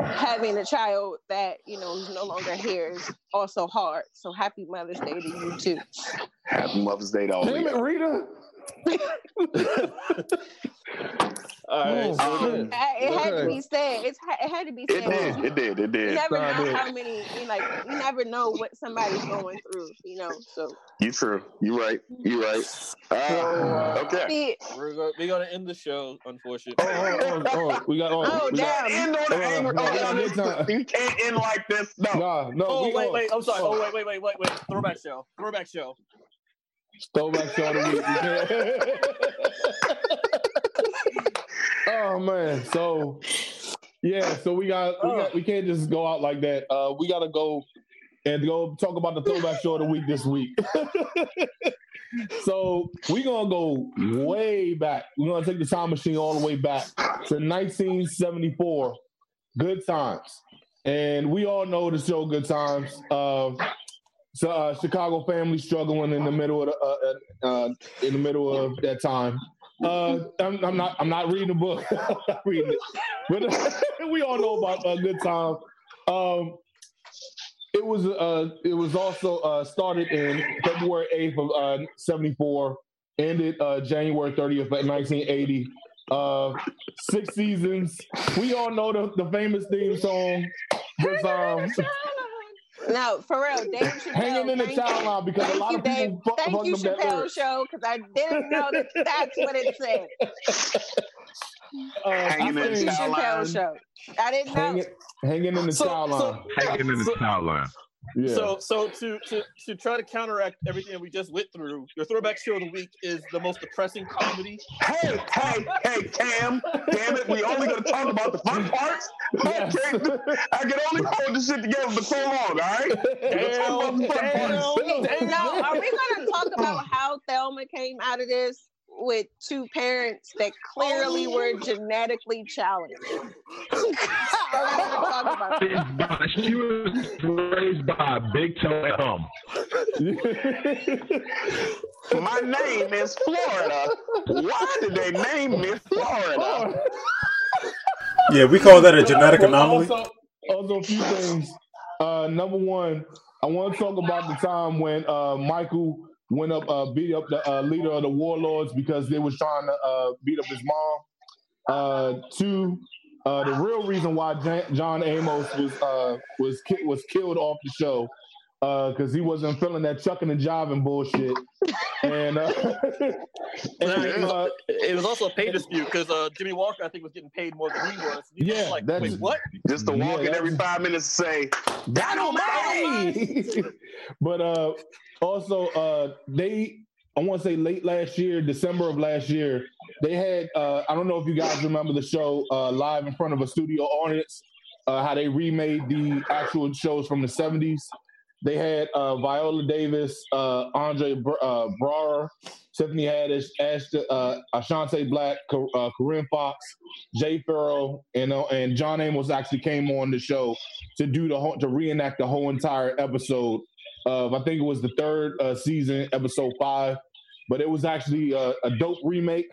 having a child that you know is no longer here is also hard. So happy Mother's Day to you too. Happy Mother's Day to all of Damn it, you. Rita. (laughs) All right. Oh, so shit. then- I- It had to be said. It's it had to be said. It did. It did. It did. You never know dude. how many. You like you never know what somebody's going through. You know. So You true. You right. You right. Uh, okay. We're go- we're gonna end the show, unfortunately. Oh, oh, oh, oh, we got. Oh, Oh, we got- damn. End on the angry. no, Oh, we no, you can't end like this. No. Nah, no. Oh wait, gonna- wait, I'm sorry. oh. Oh wait, wait, wait, wait, wait. Throwback show. Throwback show. Throwback show of the week. (laughs) oh man, so yeah, so we got we got we can't just go out like that. Uh, we got to go and go talk about the throwback show of the week this week. (laughs) so we gonna go way back. We're gonna take the time machine all the way back to 1974. Good times, and we all know the show Good Times. Uh, so uh, Chicago family struggling in the middle of the, uh, uh, in the middle of that time. Uh, I'm, I'm not I'm not reading the book. (laughs) I'm not reading it, but (laughs) we all know about a good time. Um, it was uh, it was also uh, started in February 8th of uh, 74, ended uh, January 30th of 1980. Uh, six seasons. We all know the, the famous theme song. Good times. No, for real, Dave (laughs) Chappelle. hanging in the thank child you. line because a lot you, of Dave. people fuck, Thank fuck you, them that Chappelle. Show, because I didn't know that that's what it said. (laughs) Uh, Hanging in the think child Chappelle line. Show. I didn't know. hanging, hanging in the So- child so- line. Hanging in the So- child line. Yeah. So, so to to to try to counteract everything that we just went through, your throwback show of the week is the most depressing comedy. Hey, hey, hey, Cam. Damn it. We only gonna talk about the fun parts. Yes. Okay. I can only hold this shit together for so long, all right? We're gonna talk about the fun parts. No, are we going to talk about how Thelma came out of this with two parents that clearly were genetically challenged? are we to talk about that? She was raised by a big toe and thumb. My name is Florida. Why did they name me Florida? Yeah, we call that a genetic anomaly. Also, also a few things. Uh, number one, I want to talk about the time when uh, Michael went up, uh, beat up the uh, leader of the warlords because they was trying to uh, beat up his mom. Uh, two, uh, the real reason why Jan- John Amos was uh, was ki- was killed off the show because he wasn't feeling that chucking and jiving bullshit. And, uh, (laughs) and uh, It was also a pay dispute because uh, Jimmie Walker, I think, was getting paid more than he was. He was Yeah, like, that's- wait, what? Just to Yeah, walk in every five minutes to say, Dynamite! (laughs) but uh also uh they I want to say late last year, December of last year, they had uh I don't know if you guys remember the show uh live in front of a studio audience, uh how they remade the actual shows from the 70s. They had uh Viola Davis, uh Andre Br- uh Braugher, Tiffany Haddish, Ashton, uh Asante Blackk, Co- uh, Corinne Foxx, Jay Pharoah, and uh, and John Amos actually came on the show to do the whole to reenact the whole entire episode of I think it was the third uh, season, episode five. But it was actually uh, a dope remake.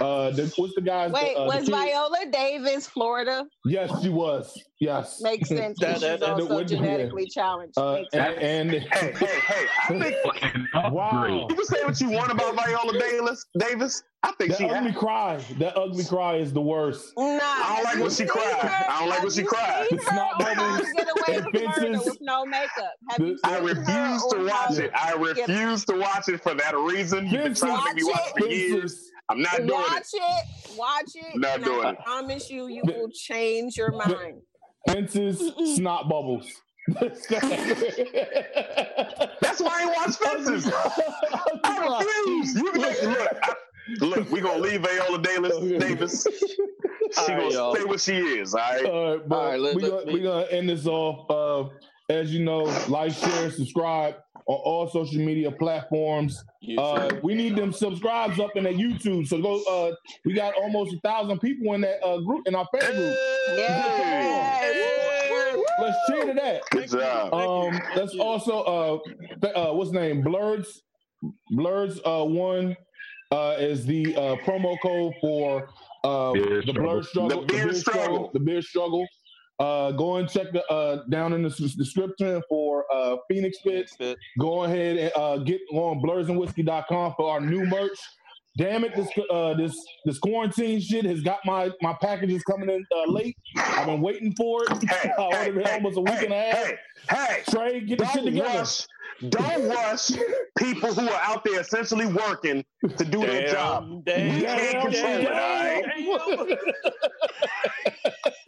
Uh, the, what's the guys? Wait, uh, was Viola Davis Florida? Yes, she was. Yes. Makes sense. That- because that- she's that- also what- yeah. genetically challenged. Uh, and, and hey, hey, hey, I think (laughs) An upgrade. wow, you can say what you want about Viola Davis. Davis. I think that she ugly has. cry, that ugly cry is the worst. Nah, I don't like when she seen cried. her- I don't like when she you cried. seen It's not on How to bubbles. Get away from murder fences. with no makeup. Have you The- I refuse to watch How it. I refuse to watch it for that reason. You've been trying to make me Watch watch it for years. I'm not doing it. Watch it. it. Watch it. Not and doing I it. promise you, you will change your mind. Fences, snot bubbles. That's why I ain't watch Fences. I refuse. You can make, look, I, look, we gonna leave Viola Davis. Davis. (laughs) She All right, gonna y'all. stay what she is. All right. All right, but All right, let- we let gonna, we gonna end this off. Uh, as you know, like, share, subscribe on all social media platforms. Uh, we need them subscribes up in that YouTube. So go. Uh, we got almost a thousand people in that uh, group in our fan group. Yeah. Let's cheer to that. Good job. Um, let's also uh, th- uh, what's the name? Blurs, Blurs. Uh, one uh is the uh promo code for uh Beer the struggle. Blur struggle, The beer struggle. the beer struggle. Uh, go and check the uh down in the s- description for uh Phoenix Fit. Fit. Go ahead and uh get on blursandwhiskey.com for our new merch. damn it, this uh this this quarantine shit has got my my packages coming in uh, late. I've been waiting for it. Hey, (laughs) I hey, ordered it hey, almost a week hey, and a half. Hey, hey, Trey, get the shit don't together. rush. Don't rush people who are out there essentially working to do their job. Damn, We can't control it, all right?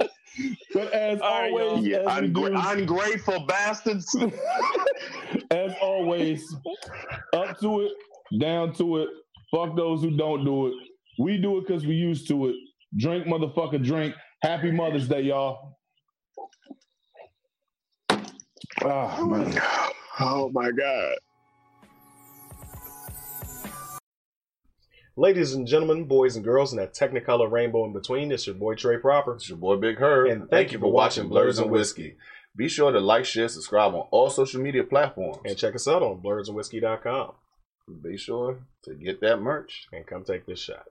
(laughs) (laughs) But as All right, always, Yeah, as, we ungra- do, ungrateful bastards. (laughs) (laughs) as always, up to it, down to it. Fuck those who don't do it. We do it because we used to it. Drink, motherfucker, drink. Happy Mother's Day, y'all. Ah, man. Oh my god. Ladies and gentlemen, boys and girls, and that technicolor rainbow in between, it's your boy Trey Proper. It's your boy Big Herb. And thank you for watching Blurs and Whiskey. Be sure to like, share, subscribe on all social media platforms. And check us out on blursandwhiskey.com. be sure to get that merch. And come take this shot.